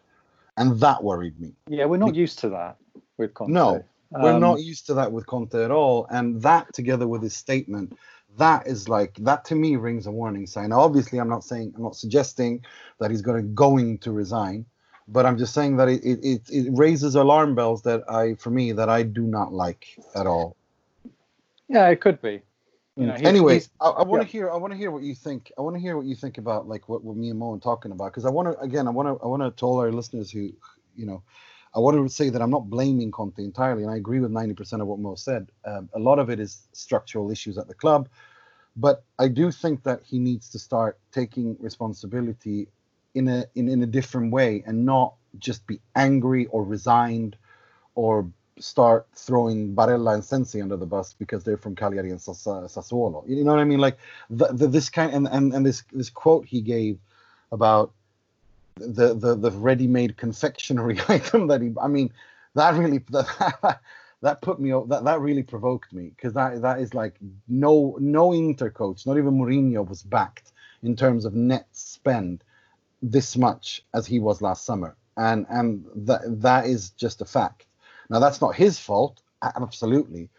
and that worried me. Yeah, we're not used to that with Conte. No, we're um, not used to that with Conte at all. And that together with his statement, that is like that to me rings a warning sign. Now, obviously, I'm not saying I'm not suggesting that he's going to going to resign but I'm just saying that it, it, it raises alarm bells that I, for me, that I do not like at all. Yeah, it could be. You mm. know, he's, Anyways, he's, I, I want to yeah. hear. I want to hear what you think. I want to hear what you think about like what, what me and Mo are talking about because I want to again. I want to. I want to tell our listeners who, you know, I want to say that I'm not blaming Conte entirely, and I agree with 90% of what Mo said. Um, a lot of it is structural issues at the club, but I do think that he needs to start taking responsibility in a in, in a different way and not just be angry or resigned or start throwing Barella and Sensi under the bus because they're from Cagliari and Sassuolo. You know what I mean? Like the, the, this kind and, and and this this quote he gave about the the the ready-made confectionery item that he. I mean, that really that that put me that that really provoked me because that that is like no no Inter coach, not even Mourinho was backed in terms of net spend this much as he was last summer, and and that that is just a fact. Now that's not his fault, absolutely,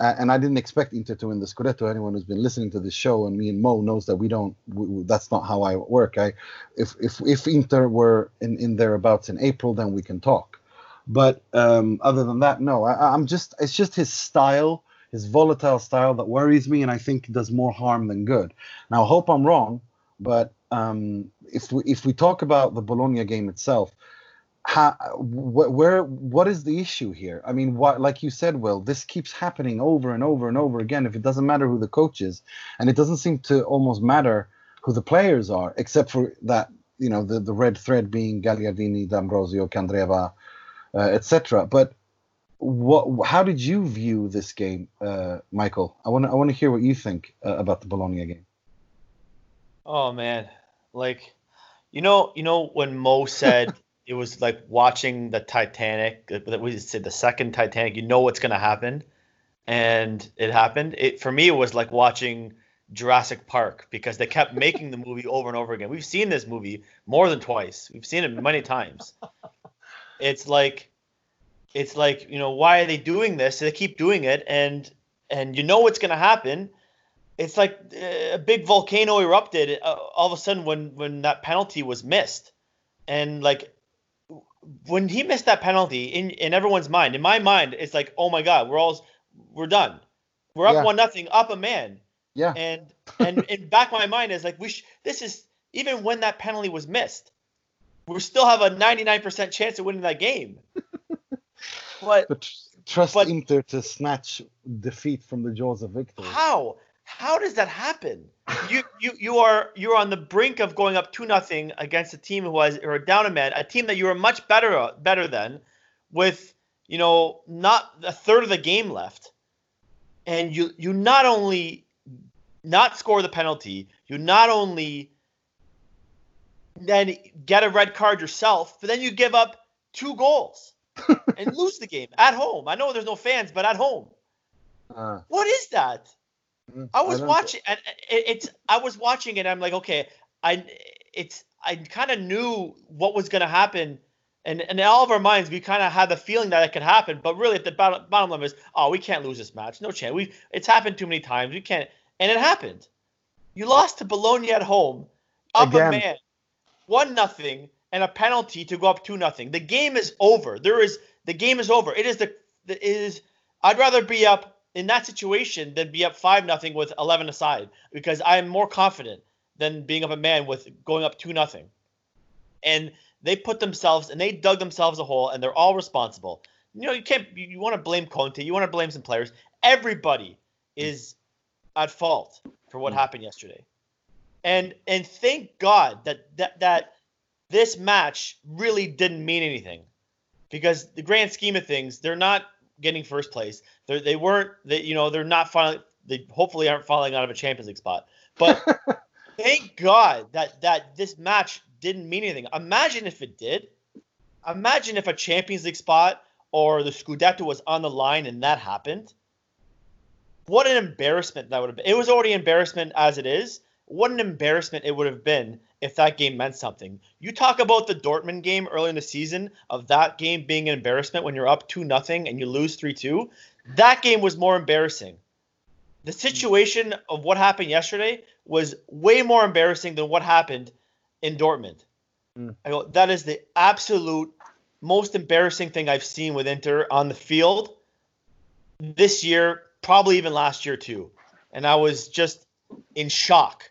uh, and I didn't expect Inter to win the Scudetto. Anyone who's been listening to this show and me and Mo knows that we don't. We, that's not how I work. I, if if if Inter were in in thereabouts in April, then we can talk. But um, other than that, no. I, I'm just. It's just his style, his volatile style, that worries me, and I think does more harm than good. Now, I hope I'm wrong, but um, if we if we talk about the Bologna game itself, how, wh- where what is the issue here? I mean, what like you said, Will, this keeps happening over and over and over again. If it doesn't matter who the coach is, and it doesn't seem to almost matter who the players are, except for that you know the the red thread being Gagliardini, D'Ambrosio, Candreva, uh, etc. But what how did you view this game, uh, Michael? I want to I want to hear what you think uh, about the Bologna game. Oh man, like, you know, you know when Mo said it was like watching the Titanic. That we said the second Titanic. You know what's gonna happen, and it happened. It for me it was like watching Jurassic Park because they kept making the movie over and over again. We've seen this movie more than twice. We've seen it many times. It's like it's like, you know, why are they doing this? They keep doing it and and you know what's going to happen it's like uh, a big volcano erupted uh, all of a sudden when when that penalty was missed and like when he missed that penalty in in everyone's mind in my mind it's like oh my god we're all we're done. We're up yeah. one nothing up a man. Yeah. And and in back my mind is like we sh- this is even when that penalty was missed we still have a 99% chance of winning that game. But, but trust but, Inter to snatch defeat from the jaws of victory. How how does that happen? You you you are you're on the brink of going up two nothing against a team who has or down a man, a team that you are much better better than, with you know not a third of the game left, and you you not only not score the penalty, you not only then get a red card yourself, but then you give up two goals and lose the game at home. I know there's no fans, but at home. Uh, What is that? I was don't- watching, and uh, it's. I was watching it. I'm like, okay, I. It's. I kind of knew what was going to happen, and, and in all of our minds, we kind of had the feeling that it could happen. But really, at the bottom, bottom line is, oh, we can't lose this match. No chance. We. It's happened too many times. We can't. And it happened. You lost to Bologna at home, up Again. a man, one nothing, and a penalty to go up two nothing. The game is over. There is the game is over. It is the. the it is. I'd rather be up in that situation than be up five nothing with eleven aside because I am more confident than being up a man with going up two nothing. And they put themselves and they dug themselves a hole and they're all responsible. You know, you can't you, you want to blame Conte, you want to blame some players. Everybody is at fault for what mm. happened yesterday. And and thank God that that that this match really didn't mean anything. Because the grand scheme of things, they're not getting first place. They they weren't they you know they're not falling they hopefully aren't falling out of a Champions League spot. But thank God that that this match didn't mean anything. Imagine if it did. Imagine if a Champions League spot or the Scudetto was on the line and that happened. What an embarrassment that would have been. It was already embarrassment as it is. What an embarrassment it would have been if that game meant something. You talk about the Dortmund game early in the season of that game being an embarrassment when you're up 2 nothing and you lose 3-2. That game was more embarrassing. The situation of what happened yesterday was way more embarrassing than what happened in Dortmund. Mm. I go, that is the absolute most embarrassing thing I've seen with Inter on the field this year, probably even last year too. And I was just in shock.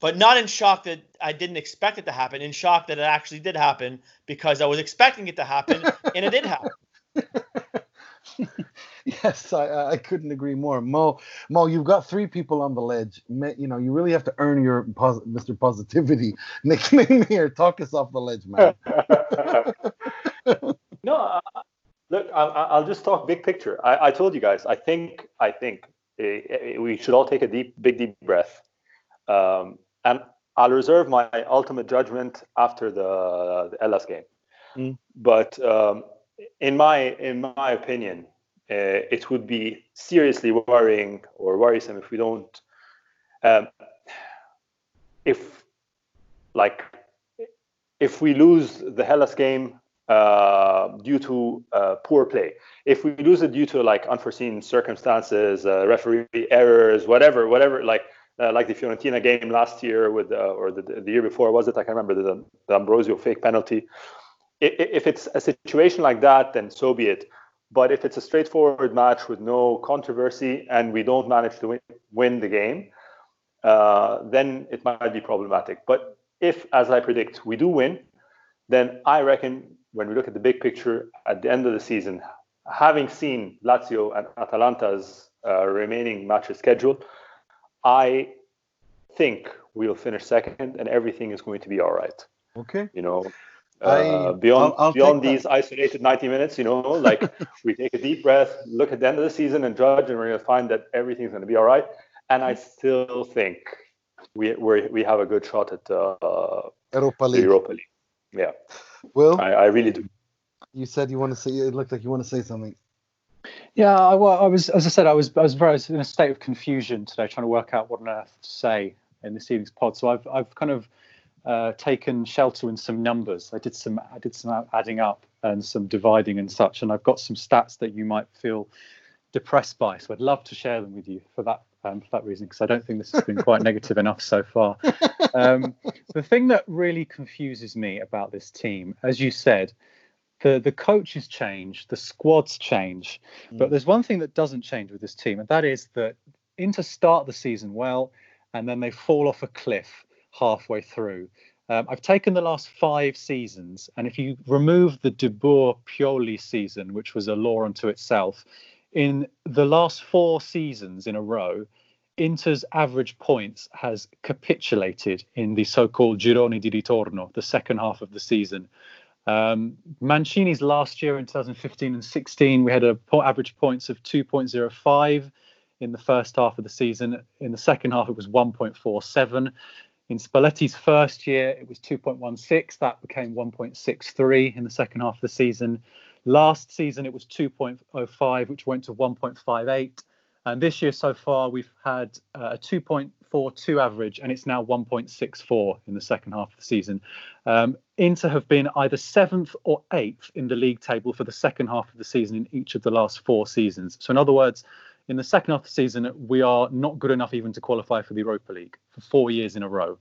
But not in shock that I didn't expect it to happen, in shock that it actually did happen because I was expecting it to happen and it did happen. yes, I, I I couldn't agree more. Mo, Mo, you've got three people on the ledge. You know, you really have to earn your pos- Mr. Positivity nickname here. Talk us off the ledge, man. no, uh, look, I, I- I'll just talk big picture. I, I told you guys. I think I think uh, we should all take a deep, big, deep breath, um, and I'll reserve my ultimate judgment after the, the Hellas game. Mm. But um, in my in my opinion, uh, it would be seriously worrying or worrisome if we don't, um, if like if we lose the Hellas game uh, due to uh, poor play, if we lose it due to like unforeseen circumstances, uh, referee errors, whatever, whatever, like uh, like the Fiorentina game last year with uh, or the, the year before was it? I can't remember the, the Ambrosio fake penalty. If it's a situation like that, then so be it. But if it's a straightforward match with no controversy and we don't manage to win, win the game, uh, then it might be problematic. But if, as I predict, we do win, then I reckon when we look at the big picture at the end of the season, having seen Lazio and Atalanta's uh, remaining matches scheduled, I think we'll finish second and everything is going to be all right. Okay. You know, I- uh, beyond I'll- I'll beyond take that. these isolated 90 minutes, you know, like we take a deep breath, look at the end of the season and judge, and we're going to find that everything's going to be all right. And I still think we we we have a good shot at uh, Europa League. Europa League. Yeah, Well, I, I really do. you said you want to say. It looked like you want to say something. Yeah, I, well, I was, as I said, I was, I was very I was in a state of confusion today, trying to work out what on earth to say in this evening's pod. So I've, I've kind of uh, taken shelter in some numbers. I did some, I did some adding up and some dividing and such, and I've got some stats that you might feel depressed by. So I'd love to share them with you for that, um, for that reason, because I don't think this has been quite negative enough so far. Um, the thing that really confuses me about this team, as you said, the the coaches change, the squads change, but there's one thing that doesn't change with this team, and that is that Inter start the season well, and then they fall off a cliff halfway through. Um, I've taken the last five seasons, and if you remove the De Boer Pioli season, which was a law unto itself, in the last four seasons in a row, Inter's average points has capitulated in the so-called Gironi di Ritorno, the second half of the season. Um, Mancini's last year in 2015 and 16, we had a average points of 2.05 in the first half of the season. In the second half, it was 1.47. In Spalletti's first year, it was 2.16. That became 1.63 in the second half of the season. Last season, it was 2.05, which went to 1.58. And this year so far, we've had uh, a 2.0 1.42 average, and it's now 1.64 in the second half of the season. Um, Inter have been either seventh or eighth in the league table for the second half of the season in each of the last four seasons. So, in other words, in the second half of the season, we are not good enough even to qualify for the Europa League for four years in a row.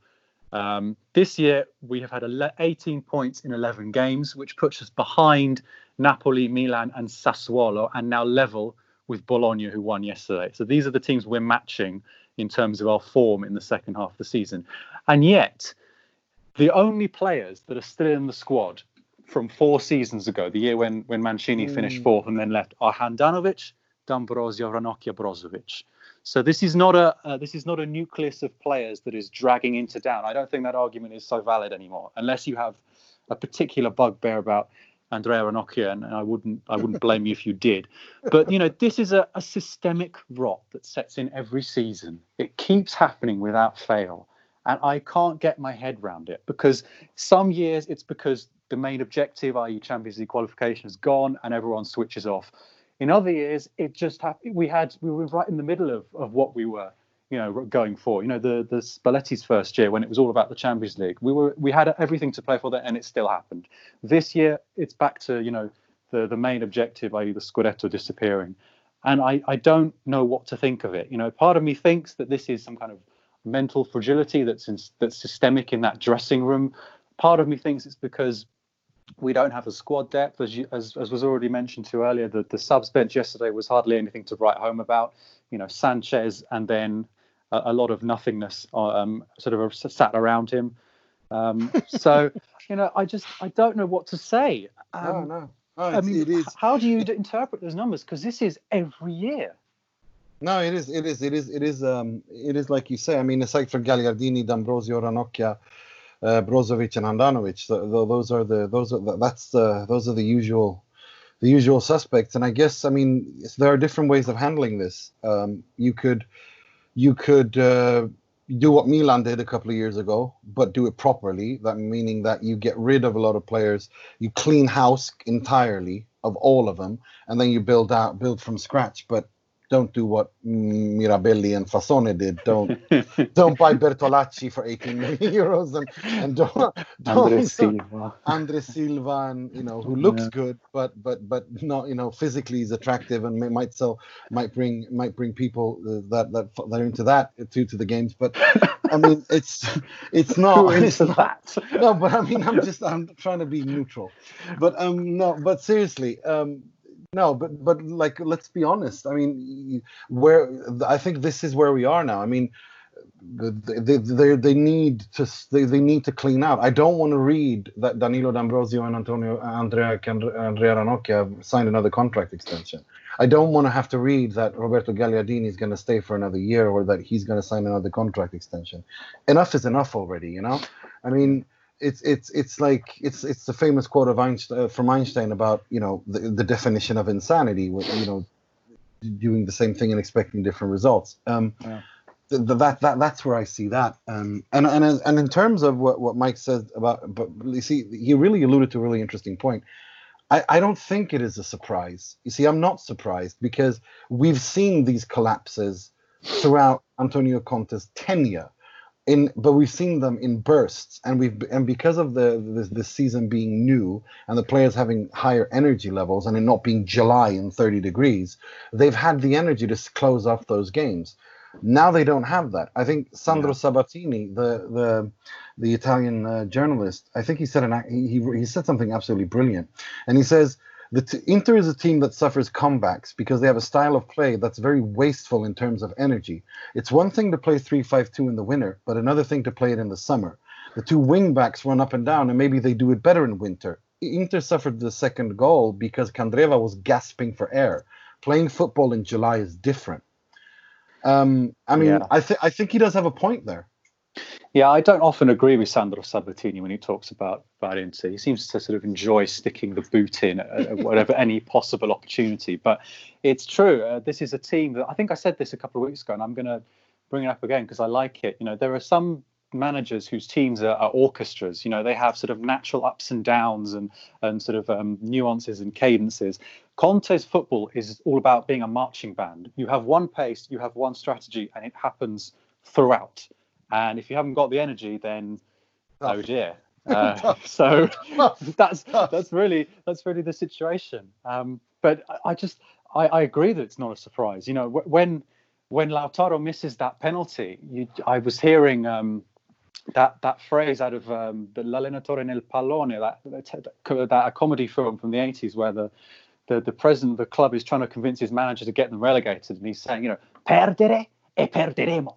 Um, this year, we have had 18 points in 11 games, which puts us behind Napoli, Milan, and Sassuolo, and now level with Bologna, who won yesterday. So these are the teams we're matching in terms of our form in the second half of the season. And yet, the only players that are still in the squad from four seasons ago, the year when, when Mancini mm. finished fourth and then left, are Handanovic, D'Ambrosio, Ranocchia, Brozovic. So this is not a uh, this is not a nucleus of players that is dragging into down. I don't think that argument is so valid anymore, unless you have a particular bugbear about Andrea Ranocchia, and I wouldn't I wouldn't blame you if you did. But you know, this is a, a systemic rot that sets in every season. It keeps happening without fail. And I can't get my head around it because some years it's because the main objective, i.e., Champions League qualification, is gone and everyone switches off. In other years, it just happened. We had we were right in the middle of, of what we were you know going for you know the the Spalletti's first year when it was all about the Champions League we were we had everything to play for there, and it still happened this year it's back to you know the the main objective i.e. the Scudetto disappearing and I I don't know what to think of it you know part of me thinks that this is some kind of mental fragility that's in, that's systemic in that dressing room part of me thinks it's because we don't have a squad depth, as, you, as, as was already mentioned to earlier. The, the subs bench yesterday was hardly anything to write home about. You know, Sanchez and then a, a lot of nothingness um, sort of sat around him. Um, so, you know, I just I don't know what to say. Um, no, no. no I mean, it is. how do you interpret those numbers? Because this is every year. No, it is. It is. It is. It is. Um, it is like you say. I mean, aside from Gagliardini, D'Ambrosio, Ranocchia, uh, Brozovic, and the, the, those are the those are the, that's the those are the usual the usual suspects. And I guess I mean there are different ways of handling this. Um, you could you could uh, do what Milan did a couple of years ago, but do it properly. That meaning that you get rid of a lot of players, you clean house entirely of all of them, and then you build out build from scratch. But don't do what Mirabelli and Fassone did. Don't don't buy Bertolacci for 18 million euros and, and don't, don't Andre Silva. Andre Silva and you know who looks yeah. good but but but not you know physically is attractive and may, might sell might bring might bring people that that that are into that to to the games. But I mean it's it's not it's not, that. No, but I mean I'm just I'm trying to be neutral. But um no, but seriously um no, but but like let's be honest. I mean, where I think this is where we are now. I mean, they they they need to they, they need to clean out. I don't want to read that Danilo D'Ambrosio and Antonio Andrea Andrea Ranocchia signed another contract extension. I don't want to have to read that Roberto Gagliardini is going to stay for another year or that he's going to sign another contract extension. Enough is enough already, you know. I mean, it's it's it's like it's it's the famous quote of Einstein uh, from Einstein about you know the, the definition of insanity you know doing the same thing and expecting different results. Um yeah. th- that that that's where I see that. Um and and and in terms of what what Mike said about but you see he really alluded to a really interesting point. I, I don't think it is a surprise. You see I'm not surprised because we've seen these collapses throughout Antonio Conte's tenure in but we've seen them in bursts and we've and because of the this, this season being new and the players having higher energy levels and it not being july and 30 degrees they've had the energy to close off those games. Now they don't have that. I think sandro yeah. sabatini the the the italian uh, journalist i think he said an he, he said something absolutely brilliant. And he says the t- Inter is a team that suffers comebacks because they have a style of play that's very wasteful in terms of energy. It's one thing to play 3 5 2 in the winter, but another thing to play it in the summer. The two wing backs run up and down, and maybe they do it better in winter. Inter suffered the second goal because Candreva was gasping for air. Playing football in July is different. Um, I mean, yeah. I, th- I think he does have a point there. Yeah, I don't often agree with Sandro Sabatini when he talks about Inter. He seems to sort of enjoy sticking the boot in at, at whatever any possible opportunity. But it's true. Uh, this is a team that I think I said this a couple of weeks ago, and I'm going to bring it up again because I like it. You know, there are some managers whose teams are, are, orchestras. You know, they have sort of natural ups and downs and and sort of um, nuances and cadences. Conte's football is all about being a marching band. You have one pace, you have one strategy, and it happens throughout. And if you haven't got the energy, then oh dear. Uh, so that's that's really that's really the situation. Um, but I, I just I, I, agree that it's not a surprise. You know, when when Lautaro misses that penalty, you, I was hearing um, that that phrase out of um, the L'allenatore nel pallone, that, that, that a comedy film from the 80s where the, the the president of the club is trying to convince his manager to get them relegated, and he's saying, you know, perdere e perderemo.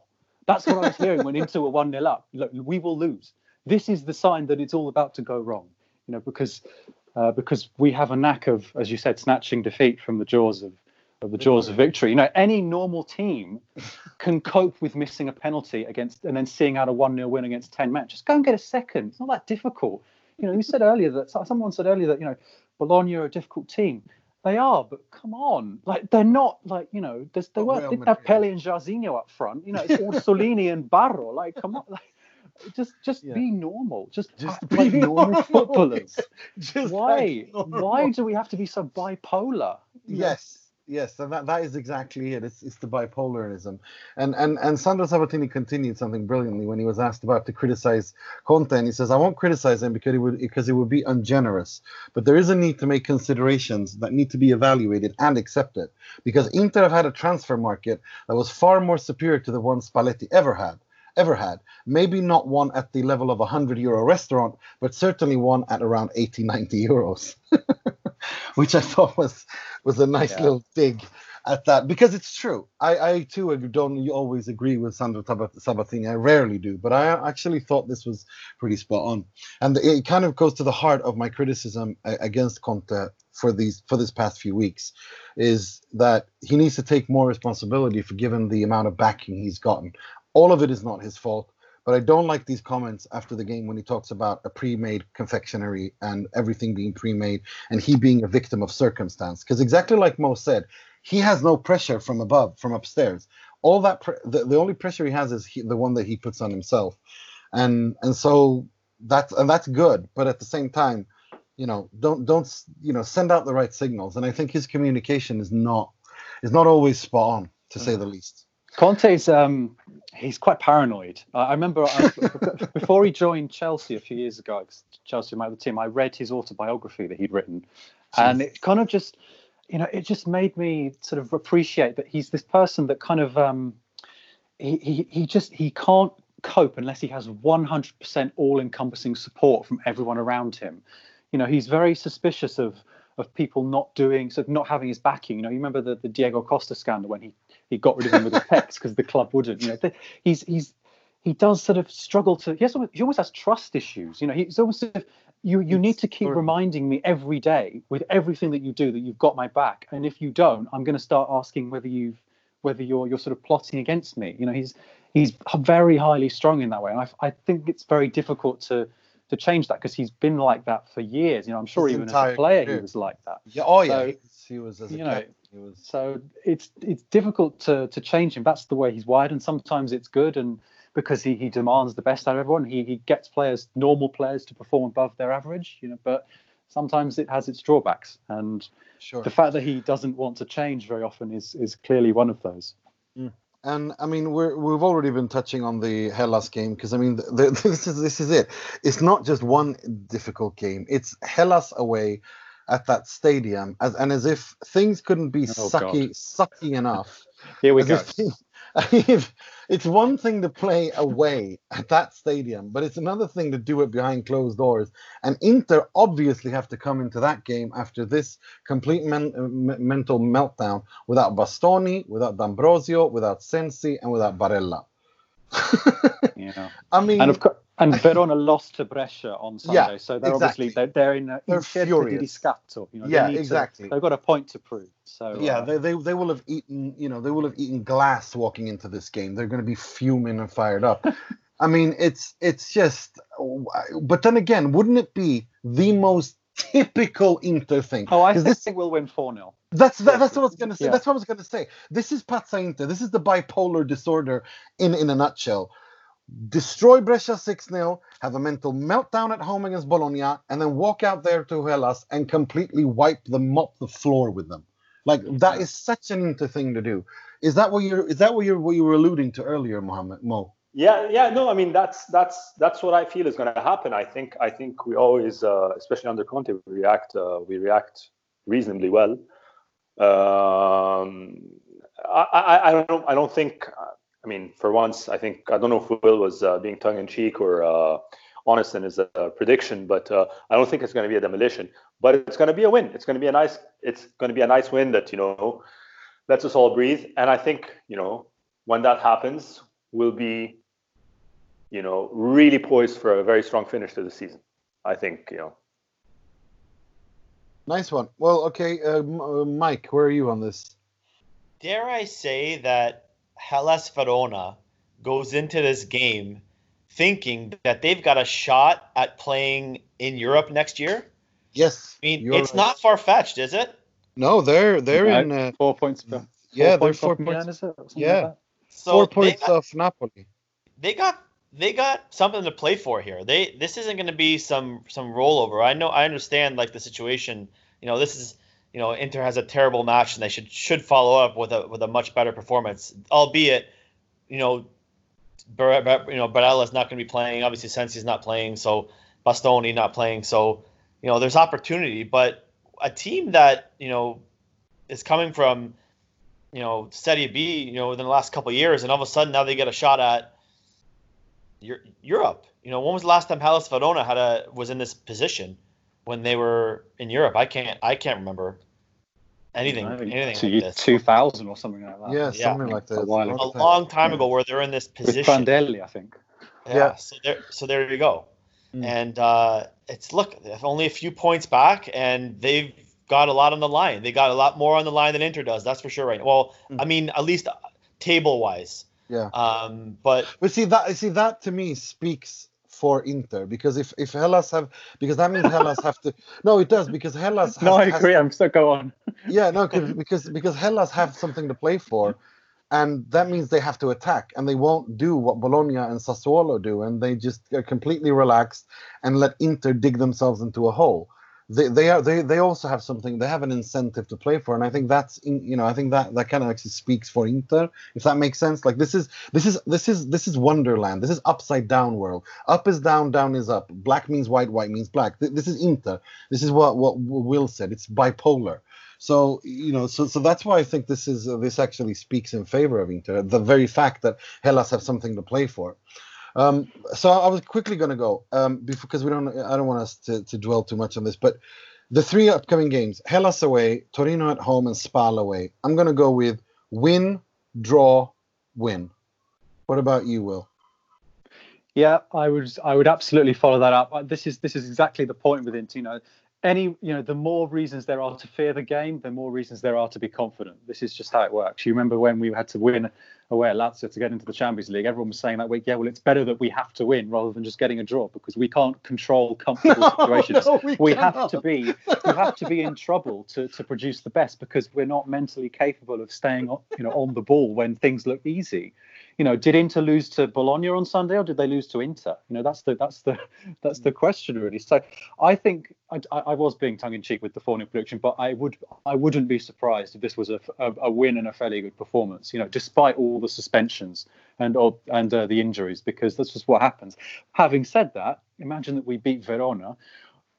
That's what I was hearing when Inter were one 0 up. Look, we will lose. This is the sign that it's all about to go wrong. You know, because uh, because we have a knack of, as you said, snatching defeat from the jaws of of the jaws of victory. You know, any normal team can cope with missing a penalty against and then seeing out a 1 0 win against 10 men. Just go and get a second. It's not that difficult. You know, you said earlier that someone said earlier that, you know, Bologna are a difficult team. They are, but come on, like they're not like you know. There's, they weren't didn't have Pele and Jairzinho up front. You know, it's Orsolini and Barrow. Like, come on, like, just just yeah. be normal. Just, just act like normal, normal footballers. just why why do we have to be so bipolar? Yes yes, and that, that is exactly it. It's, it's the bipolarism. And and and Sandro Sabatini continued something brilliantly when he was asked about to criticize Conte, and he says, "I won't criticize him because it would because it would be ungenerous, but there is a need to make considerations that need to be evaluated and accepted because Inter have had a transfer market that was far more superior to the one Spalletti ever had." ever had. Maybe not one at the level of a 100 euro restaurant, but certainly one at around 80, 90 euros. which I thought was was a nice yeah. little dig at that because it's true. I, I too don't always agree with Sandro Sabatini. I rarely do, but I actually thought this was pretty spot on, and it kind of goes to the heart of my criticism against Conte for these for this past few weeks, is that he needs to take more responsibility for given the amount of backing he's gotten. All of it is not his fault. But I don't like these comments after the game when he talks about a pre-made confectionery and everything being pre-made and he being a victim of circumstance. Because exactly like Mo said, he has no pressure from above, from upstairs. All that pre- the, the only pressure he has is he, the one that he puts on himself, and and so that's and that's good. But at the same time, you know, don't don't you know send out the right signals. And I think his communication is not is not always spot on, to say mm-hmm. the least. Conte's um, he's quite paranoid. I remember I, before he joined Chelsea a few years ago, Chelsea, my other team, I read his autobiography that he'd written, and it kind of just, you know, it just made me sort of appreciate that he's this person that kind of, um, he, he, he just he can't cope unless he has 100% all-encompassing support from everyone around him. You know, he's very suspicious of of people not doing, sort of not having his backing. You know, you remember the, the Diego Costa scandal when he he got rid of him with his pecs because the club wouldn't. You know, he's he's he does sort of struggle to. He, has, he almost has trust issues. You know, he's almost sort of, you you need to keep reminding me every day with everything that you do that you've got my back, and if you don't, I'm going to start asking whether you've whether you're you're sort of plotting against me. You know, he's he's very highly strung in that way, and I I think it's very difficult to to change that because he's been like that for years. You know, I'm sure His even as a player career. he was like that. Yeah, oh yeah, so, he was as a you know, was... So it's it's difficult to to change him. That's the way he's wired, and sometimes it's good, and because he, he demands the best out of everyone, he he gets players, normal players, to perform above their average. You know, but sometimes it has its drawbacks, and sure. the fact that he doesn't want to change very often is is clearly one of those. Mm. And I mean, we're we've already been touching on the Hellas game because I mean, the, the, this is this is it. It's not just one difficult game. It's Hellas away at that stadium, as, and as if things couldn't be oh, sucky, God. sucky enough. Here we go. If, it's one thing to play away at that stadium, but it's another thing to do it behind closed doors. And Inter obviously have to come into that game after this complete men, uh, mental meltdown without Bastoni, without D'Ambrosio, without Sensi, and without Barella. yeah. I mean, and of course, and Verona lost to Brescia on Sunday, yeah, so they're exactly. obviously they're, they're in a they're furious. Scatto, you know, yeah, they exactly. To, they've got a point to prove. So yeah, uh, they, they they will have eaten you know they will have eaten glass walking into this game. They're going to be fuming and fired up. I mean, it's it's just. But then again, wouldn't it be the most typical Inter thing? Oh, I think this will win four 0 that's that, that's what I was gonna say. Yeah. That's what I was gonna say. This is Pazza Inter. This is the bipolar disorder in in a nutshell destroy Brescia 6 0, have a mental meltdown at home against Bologna, and then walk out there to Hellas and completely wipe them, mop the floor with them. Like that is such an Inter thing to do. Is that what you're? Is that what you're? what you were alluding to earlier, Mohammed Mo? Yeah, yeah, no, I mean that's that's that's what I feel is going to happen. I think I think we always, uh, especially under Conte, we react uh, we react reasonably well. Um, I, I, I don't I don't think I mean for once I think I don't know if Will was uh, being tongue in cheek or uh, honest in his uh, prediction, but uh, I don't think it's going to be a demolition. But it's going to be a win. It's going to be a nice it's going to be a nice win that you know lets us all breathe. And I think you know when that happens, we'll be you know, really poised for a very strong finish to the season. I think, you know. Nice one. Well, okay, uh, uh, Mike, where are you on this? Dare I say that Hellas Verona goes into this game thinking that they've got a shot at playing in Europe next year? Yes. I mean, it's right. not far fetched, is it? No, they're they're in uh, four points. Four yeah, they're four points. yeah, like so four points got, off Napoli. They got they got something to play for here. They this isn't going to be some some rollover. I know I understand like the situation. You know, this is you know Inter has a terrible match and they should should follow up with a with a much better performance. Albeit, you know, Bar- Bar- you know Barella's not going to be playing. Obviously, Sensi's not playing. So Bastoni not playing. So you know, there's opportunity. But a team that you know is coming from you know Serie B, you know, within the last couple years, and all of a sudden now they get a shot at Europe. You know, when was the last time Hellas Verona had a was in this position when they were in Europe? I can't I can't remember anything anything two, like this. 2000 or something like that. Yeah, yeah. something like that. A, while a long time ago where they're in this position. With Prandelli, I think. Yeah, yeah. So there so there you go. Mm. And uh, it's look, only a few points back, and they've got a lot on the line. They got a lot more on the line than Inter does. That's for sure. Right. Well, mm. I mean, at least table wise. Yeah. Um, but but see that see that to me speaks for Inter because if if Hellas have because that means Hellas have to no it does because Hellas has, no I agree. Has, I'm so go on. Yeah no because because Hellas have something to play for and that means they have to attack and they won't do what Bologna and Sassuolo do and they just are completely relaxed and let Inter dig themselves into a hole they, they are they, they also have something they have an incentive to play for and i think that's in, you know i think that that kind of actually speaks for inter if that makes sense. Like this is this is this is this is wonderland. This is upside down world. Up is down down is up. Black means white white means black. This is inter. This is what what will said. It's bipolar. So you know, so so that's why I think this is uh, this actually speaks in favor of Inter. The very fact that Hellas have something to play for. Um, so I was quickly going to go um, because we don't. I don't want us to, to dwell too much on this, but the three upcoming games: Hellas away, Torino at home, and Spal away. I'm going to go with win, draw, win. What about you, Will? Yeah, I would. I would absolutely follow that up. Uh, this is this is exactly the point with know, any you know the more reasons there are to fear the game the more reasons there are to be confident this is just how it works you remember when we had to win away at lazio to get into the champions league everyone was saying that week yeah well it's better that we have to win rather than just getting a draw because we can't control comfortable no, situations. no, we, we have to be we have to be in trouble to, to produce the best because we're not mentally capable of staying you know on the ball when things look easy you know, did Inter lose to Bologna on Sunday, or did they lose to Inter? You know, that's the that's the that's the question really. So I think I, I was being tongue in cheek with the 4 prediction, but I would I wouldn't be surprised if this was a, a, a, win and a fairly good performance. You know, despite all the suspensions and or, and uh, the injuries, because that's just what happens. Having said that, imagine that we beat Verona,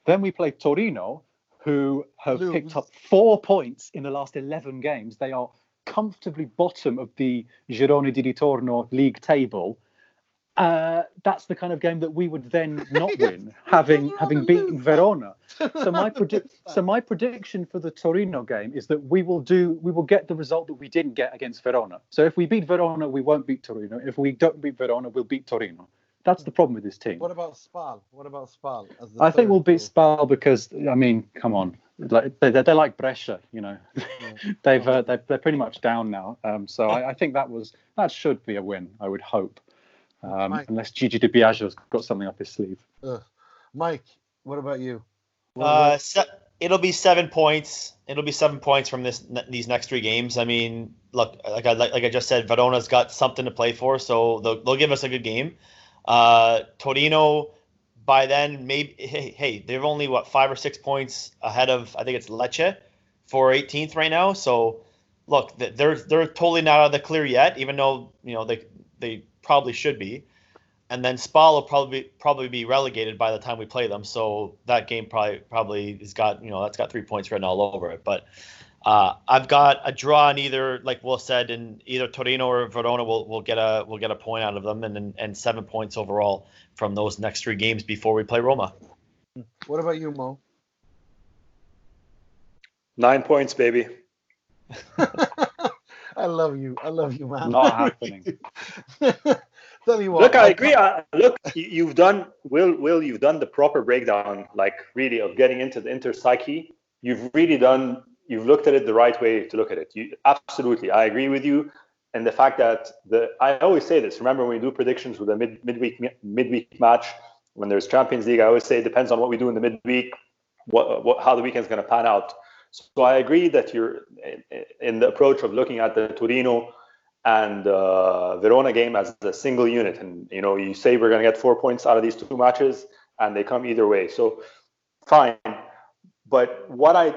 then we play Torino, who have Lose. picked up four points in the last 11 games. They are comfortably bottom of the Girone di Ritorno league table, uh, that's the kind of game that we would then not win, having having beaten Verona. So my predict so my prediction for the Torino game is that we will do we will get the result that we didn't get against Verona. So if we beat Verona, we won't beat Torino. If we don't beat Verona, we'll beat Torino. That's the problem with this team. What about Spal? What about Spal? I think we'll beat Spal because I mean, come on, like they, they're like Brescia, you know. They've uh, they're, they're pretty much down now. Um, so I, I, think that was that should be a win. I would hope, um, unless Gigi Di Biagio's got something up his sleeve. Uh, Mike, what about you? What uh, se- it'll be seven points. It'll be seven points from this these next three games. I mean, look, like I like, like I just said, Verona's got something to play for, so they'll, they'll give us a good game. Uh, Torino, by then, maybe hey, hey, they're only what five or six points ahead of I think it's Lecce for 18th right now. So look, they're they're totally not out of the clear yet, even though you know they they probably should be. And then Spal will probably probably be relegated by the time we play them. So that game probably probably has got you know that's got three points written all over it. But uh, I've got a draw in either, like Will said, in either Torino or Verona will will get a will get a point out of them, and and seven points overall from those next three games before we play Roma. What about you, Mo? Nine points, baby. I love you. I love you, man. Not happening. Tell you what. Look, I agree. I, look, you- you've done Will. Will you've done the proper breakdown, like really of getting into the inter psyche. You've really done. You've looked at it the right way to look at it. You absolutely. I agree with you. And the fact that the I always say this. Remember when we do predictions with a mid midweek midweek match when there's Champions League, I always say it depends on what we do in the midweek, what, what how the weekend's going to pan out. So I agree that you're in the approach of looking at the Torino and uh, Verona game as a single unit, and you know you say we're going to get four points out of these two matches, and they come either way. So fine, but what I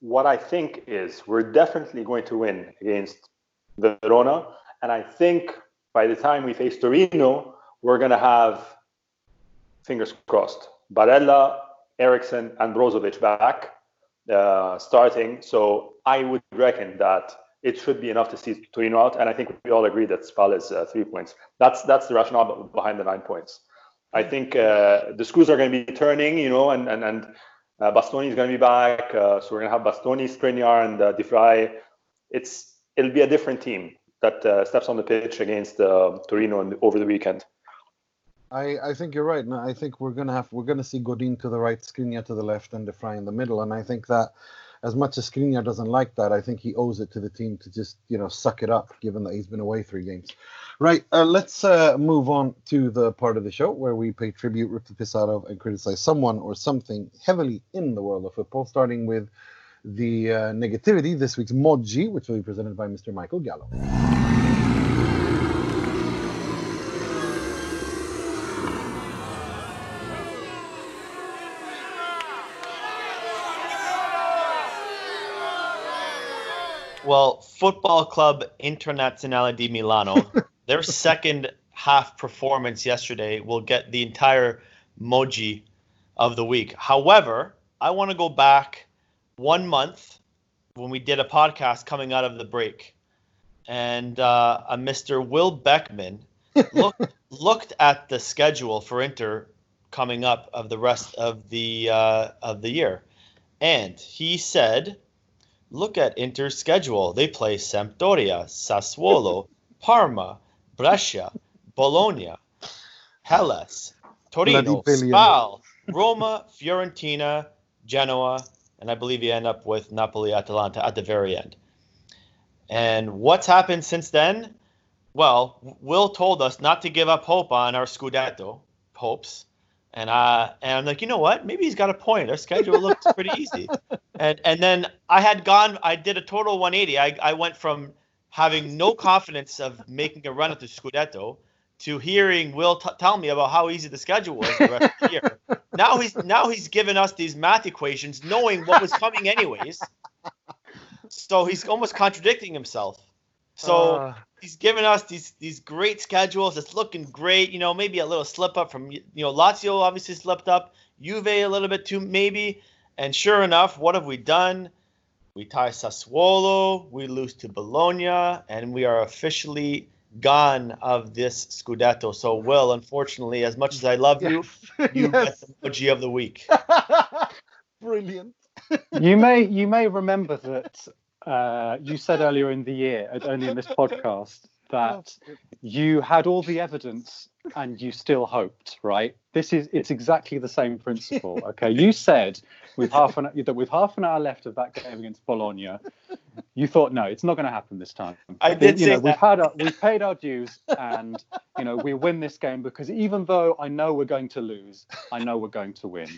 what I think is we're definitely going to win against Verona, and I think by the time we face Torino, we're going to have fingers crossed Barella, Eriksen, and Brozovic back uh, starting. So I would reckon that it should be enough to see Torino out, and I think we all agree that Spal is uh, three points. That's that's the rationale behind the nine points. I think uh, the screws are going to be turning, you know, and and and uh, Bastoni is going to be back, uh, so we're going to have Bastoni, Skriniar, and uh, De Vrij. It's it'll be a different team that uh, steps on the pitch against uh, Torino in, over the weekend. I, I think you're right. I think we're gonna have we're gonna see Godin to the right, Skriniar to the left, and De Vrij in the middle. And I think that as much as Skriniar doesn't like that, I think he owes it to the team to just you know suck it up, given that he's been away three games. Right. Uh, let's uh, move on to the part of the show where we pay tribute, rip the piss out of, and criticize someone or something heavily in the world of football. Starting with the uh, negativity, this week's Moggi, which will be presented by Mr. Michael Gallo. Well, Football Club Internazionale di Milano, their second half performance yesterday will get the entire Moggi of the week. However, I want to go back one month when we did a podcast coming out of the break, and uh, a Mr. Will Beckman looked looked at the schedule for Inter coming up of the rest of the uh, of the year, and he said look at Inter's schedule. They play Sampdoria, Sassuolo, Parma, Brescia, Bologna, Hellas, Torino, Spal, Roma, Fiorentina, Genoa, and I believe you end up with Napoli, Atalanta at the very end. And what's happened since then? Well, Will told us not to give up hope on our Scudetto hopes. And uh, and I'm like, you know what? Maybe he's got a point. Our schedule looks pretty easy. And and then I had gone. I did a total 180. I I went from having no confidence of making a run at the Scudetto to hearing Will t- tell me about how easy the schedule was the rest of the year. Now he's now he's given us these math equations, knowing what was coming anyways. So he's almost contradicting himself. So Uh, he's given us these these great schedules. It's looking great. You know, maybe a little slip up from you know Lazio obviously slipped up, Juve a little bit too maybe. And sure enough, what have we done? We tie Sassuolo, we lose to Bologna, and we are officially gone of this Scudetto. So, Will, unfortunately, as much as I love you, you yes. get the emoji of the week. Brilliant. you may you may remember that uh, you said earlier in the year, uh, only in this podcast, that you had all the evidence and you still hoped, right? This is it's exactly the same principle. Okay, you said with half an that with half an hour left of that game against Bologna, you thought no, it's not going to happen this time. I did you know, we've that. had our, we've paid our dues, and you know we win this game because even though I know we're going to lose, I know we're going to win.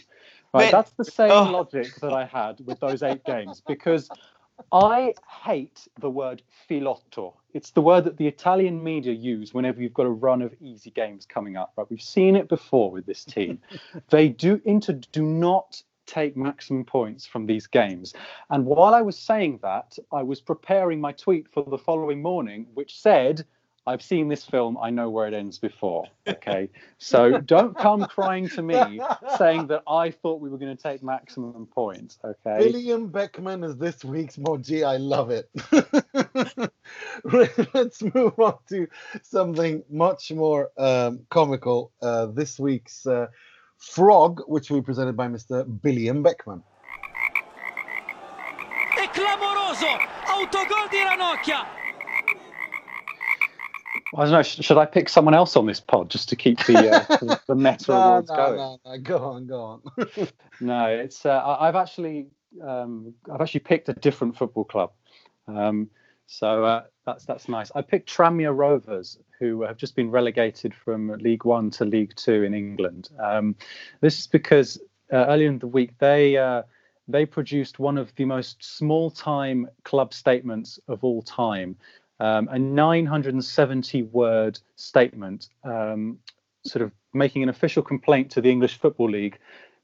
Right, Man, that's the same oh. logic that I had with those eight games because I hate the word filotto. It's the word that the Italian media use whenever you've got a run of easy games coming up. Right, we've seen it before with this team. they do Inter do not take maximum points from these games. And while I was saying that, I was preparing my tweet for the following morning, which said, I've seen this film. I know where it ends before. Okay. so don't come crying to me saying that I thought we were going to take maximum points. Okay. William Beckman is this week's Moggi. I love it. Let's move on to something much more um, comical. Uh, this week's uh, Frog, which will be presented by Mr. Billiam Beckman. È clamoroso! Autogol di Ranocchia! I don't know. Should I pick someone else on this pod just to keep the uh, the meta no, awards no, going? no, no, go on, go on. no, it's uh, I've actually um, I've actually picked a different football club, um, so uh, that's that's nice. I picked Tranmere Rovers, who have just been relegated from League One to League Two in England. Um, this is because uh, earlier in the week they uh, they produced one of the most small-time club statements of all time um, a 970 word statement, um, sort of making an official complaint to the English Football League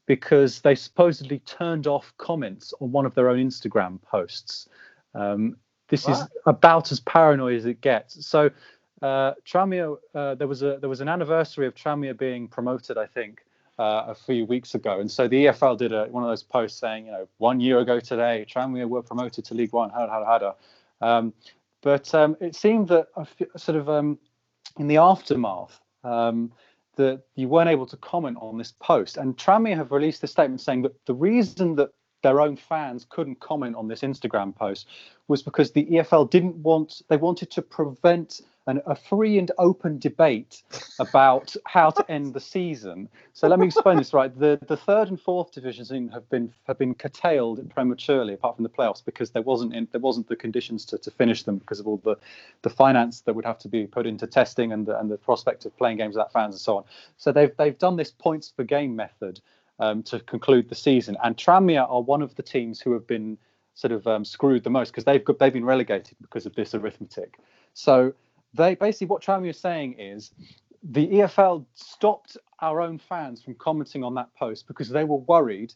because they supposedly turned off comments on one of their own Instagram posts. Um, this what? is about as paranoid as it gets. So, uh, Tranmere, uh, there was a there was an anniversary of Tranmere being promoted, I think, uh, a few weeks ago, and so the EFL did a, one of those posts saying, you know, one year ago today, Tranmere were promoted to League One. Hada hada hada. Um, but um, it seemed that sort of um, in the aftermath, um, that you weren't able to comment on this post. And Tranmere have released a statement saying that the reason that their own fans couldn't comment on this Instagram post was because the EFL didn't want, they wanted to prevent an, a free and open debate about how to end the season. So let me explain this right. The the third and fourth divisions have been have been curtailed prematurely, apart from the playoffs, because there wasn't in, there wasn't the conditions to, to finish them because of all the the finance that would have to be put into testing and the, and the prospect of playing games without fans and so on. So they've they've done this points per game method um, to conclude the season, and Tranmere are one of the teams who have been sort of um, screwed the most because they've got, they've been relegated because of this arithmetic. So they basically what Tranmere is saying is the EFL stopped our own fans from commenting on that post because they were worried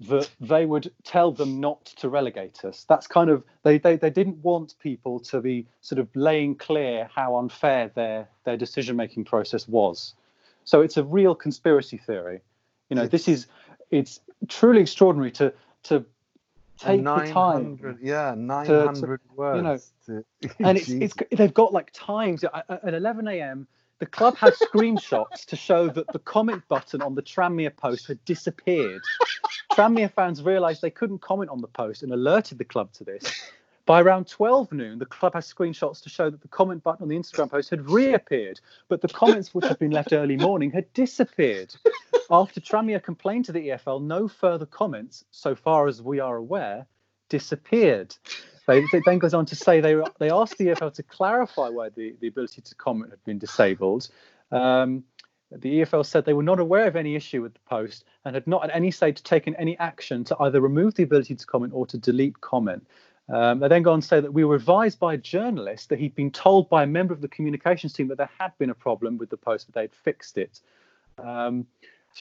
that they would tell them not to relegate us. That's kind of they, they they didn't want people to be sort of laying clear how unfair their their decision making process was. So it's a real conspiracy theory. You know, this is it's truly extraordinary to to take the time. Yeah, nine hundred words. You know, to, and it's, it's they've got like times at 11 a.m. The club had screenshots to show that the comment button on the Tranmere post had disappeared. Tranmere fans realised they couldn't comment on the post and alerted the club to this. By around 12 noon, the club has screenshots to show that the comment button on the Instagram post had reappeared, but the comments which had been left early morning had disappeared. After Tranmere complained to the EFL, no further comments, so far as we are aware, disappeared. They then goes on to say they they asked the EFL to clarify why the, the ability to comment had been disabled. Um, the EFL said they were not aware of any issue with the post and had not at any stage taken any action to either remove the ability to comment or to delete comment. Um, they then go on to say that we were advised by a journalist that he'd been told by a member of the communications team that there had been a problem with the post, but they'd fixed it. Um,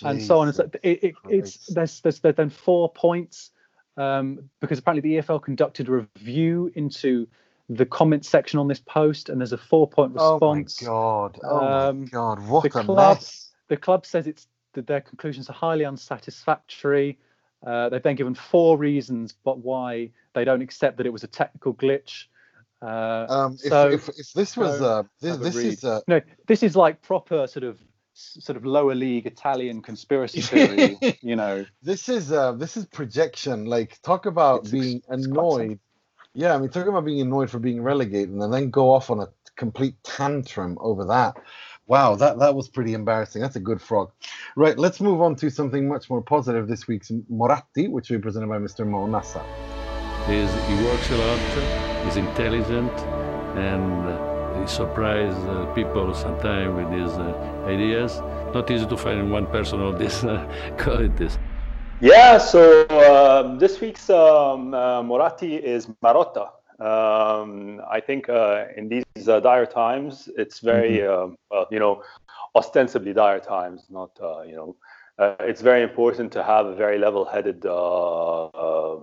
and so on. And so it, it, it's there's, there's there's then four points um, because apparently the EFL conducted a review into the comment section on this post, and there's a four-point response. Oh my god! Oh um, my god! What the a club, mess! The club says it's that their conclusions are highly unsatisfactory. Uh, they've then given four reasons, but why they don't accept that it was a technical glitch. Uh, um, so, if, if, if, this was uh, this, this is uh, no, this is like proper sort of sort of lower league Italian conspiracy theory. you know, this is uh, this is projection. Like, talk about it's, being it's annoyed. Yeah, I mean, talk about being annoyed for being relegated, and then go off on a complete tantrum over that. Wow, that, that was pretty embarrassing. That's a good frog. Right, let's move on to something much more positive this week's Moratti, which will be presented by Mr. Mo Nassa. He's, he works a lot, he's intelligent, and uh, he surprises uh, people sometimes with his uh, ideas. Not easy to find one person of this uh, qualities. Yeah, so um, this week's um, uh, Moratti is Marotta. Um, I think uh, in these uh, dire times, it's very, mm-hmm. well, you know, ostensibly dire times, not, uh, you know, uh, it's very important to have a very level-headed uh,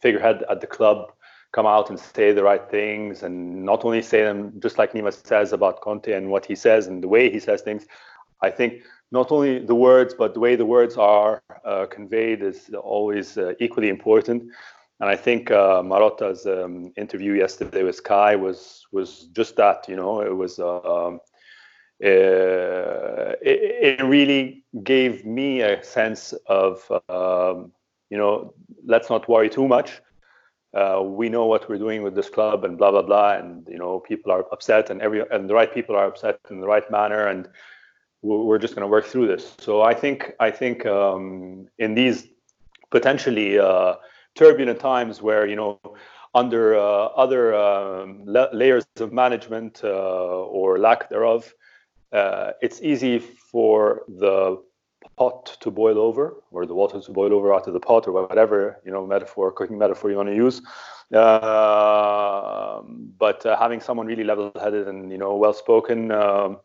figurehead at the club come out and say the right things and not only say them just like Nima says about Conte and what he says and the way he says things. I think not only the words, but the way the words are uh, conveyed is always uh, equally important. And I think uh, Marotta's um, interview yesterday with Sky was was just that. You know, it was um, uh, it, it, really gave me a sense of um, you know let's not worry too much. Uh, we know what we're doing with this club and blah blah blah, and you know people are upset and every and the right people are upset in the right manner and we're just going to work through this. So I think I think um, in these potentially uh, turbulent times where you know under uh, other um, la- layers of management uh, or lack thereof, uh, it's easy for the pot to boil over or the water to boil over out of the pot or whatever you know metaphor cooking metaphor you want to use. Uh, but uh, having someone really level-headed and you know well spoken um,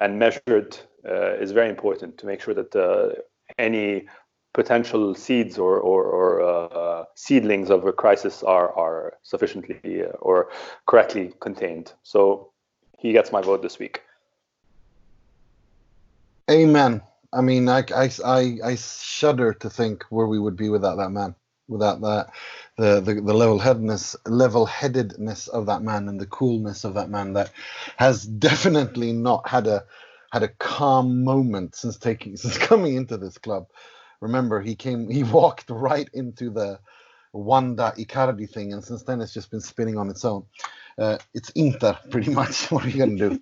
and measured uh, is very important to make sure that uh, any potential seeds or, or, or uh, seedlings of a crisis are, are sufficiently or correctly contained. So he gets my vote this week. Amen. I mean, I, I, I, I shudder to think where we would be without that man, without that, the, the, the level headedness, level headedness of that man and the coolness of that man that has definitely not had a had a calm moment since taking since coming into this club. Remember, he came, he walked right into the Wanda Icardi thing, and since then it's just been spinning on its own. Uh, it's Inter, pretty much. What are you gonna do?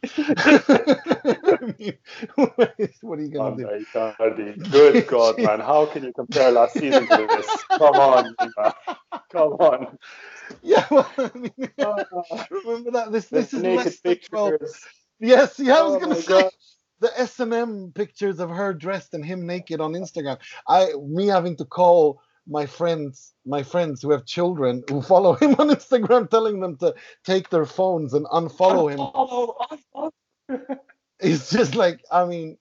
What are you gonna do? Icardi. Good God, man! How can you compare last season to this? Come on, come on. Yeah, well, I mean, remember that this this is naked pictures. Yes, yeah, I was oh gonna say. God the S&M pictures of her dressed and him naked on Instagram. I me having to call my friends my friends who have children who follow him on Instagram telling them to take their phones and unfollow him. Unfollow, unfollow. it's just like I mean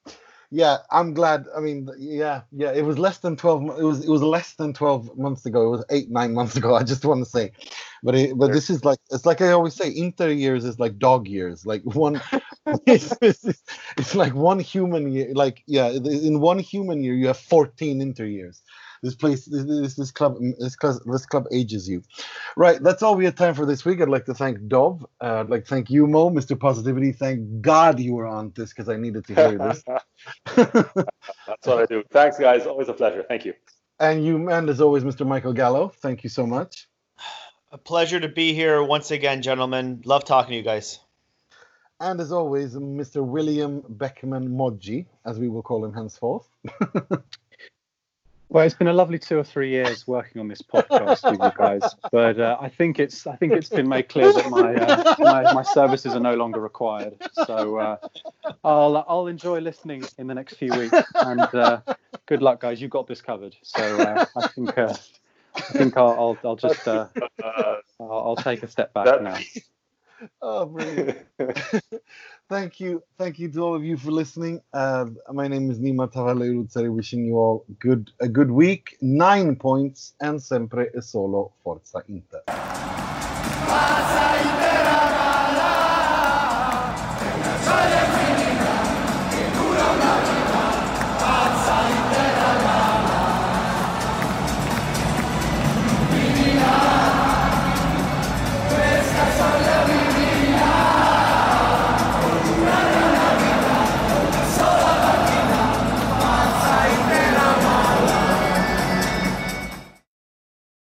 yeah, I'm glad. I mean, yeah, yeah. It was less than twelve. It was it was less than twelve months ago. It was eight nine months ago. I just want to say, but it, but this is like it's like I always say. Inter years is like dog years. Like one, it's, it's, it's like one human year. Like yeah, in one human year you have fourteen Inter years this place this this club this club this club ages you. Right that's all we had time for this week. I'd like to thank dov uh, i'd like to thank you mo mr positivity. Thank god you were on this because i needed to hear this. That's what i do. Thanks guys. Always a pleasure. Thank you. And you and as always mr michael gallo thank you so much. A pleasure to be here once again gentlemen. Love talking to you guys and as always, Mr. William Beckman Moggi, as we will call him henceforth. Well, it's been a lovely two or three years working on this podcast with you guys, but uh, I think it's I think it's been made clear that my uh, my, my, services are no longer required. So uh, I'll I'll enjoy listening in the next few weeks, and uh, good luck, guys. You've got this covered. So uh, I think uh, I think I'll I'll, I'll just I'll, I'll, take a step back now. Oh, brilliant. thank you. Thank you to all of you for listening. Uh, my name is Nima Tavallaey wishing you all good a good week. Nine points and sempre e solo Forza Inter. Forza Inter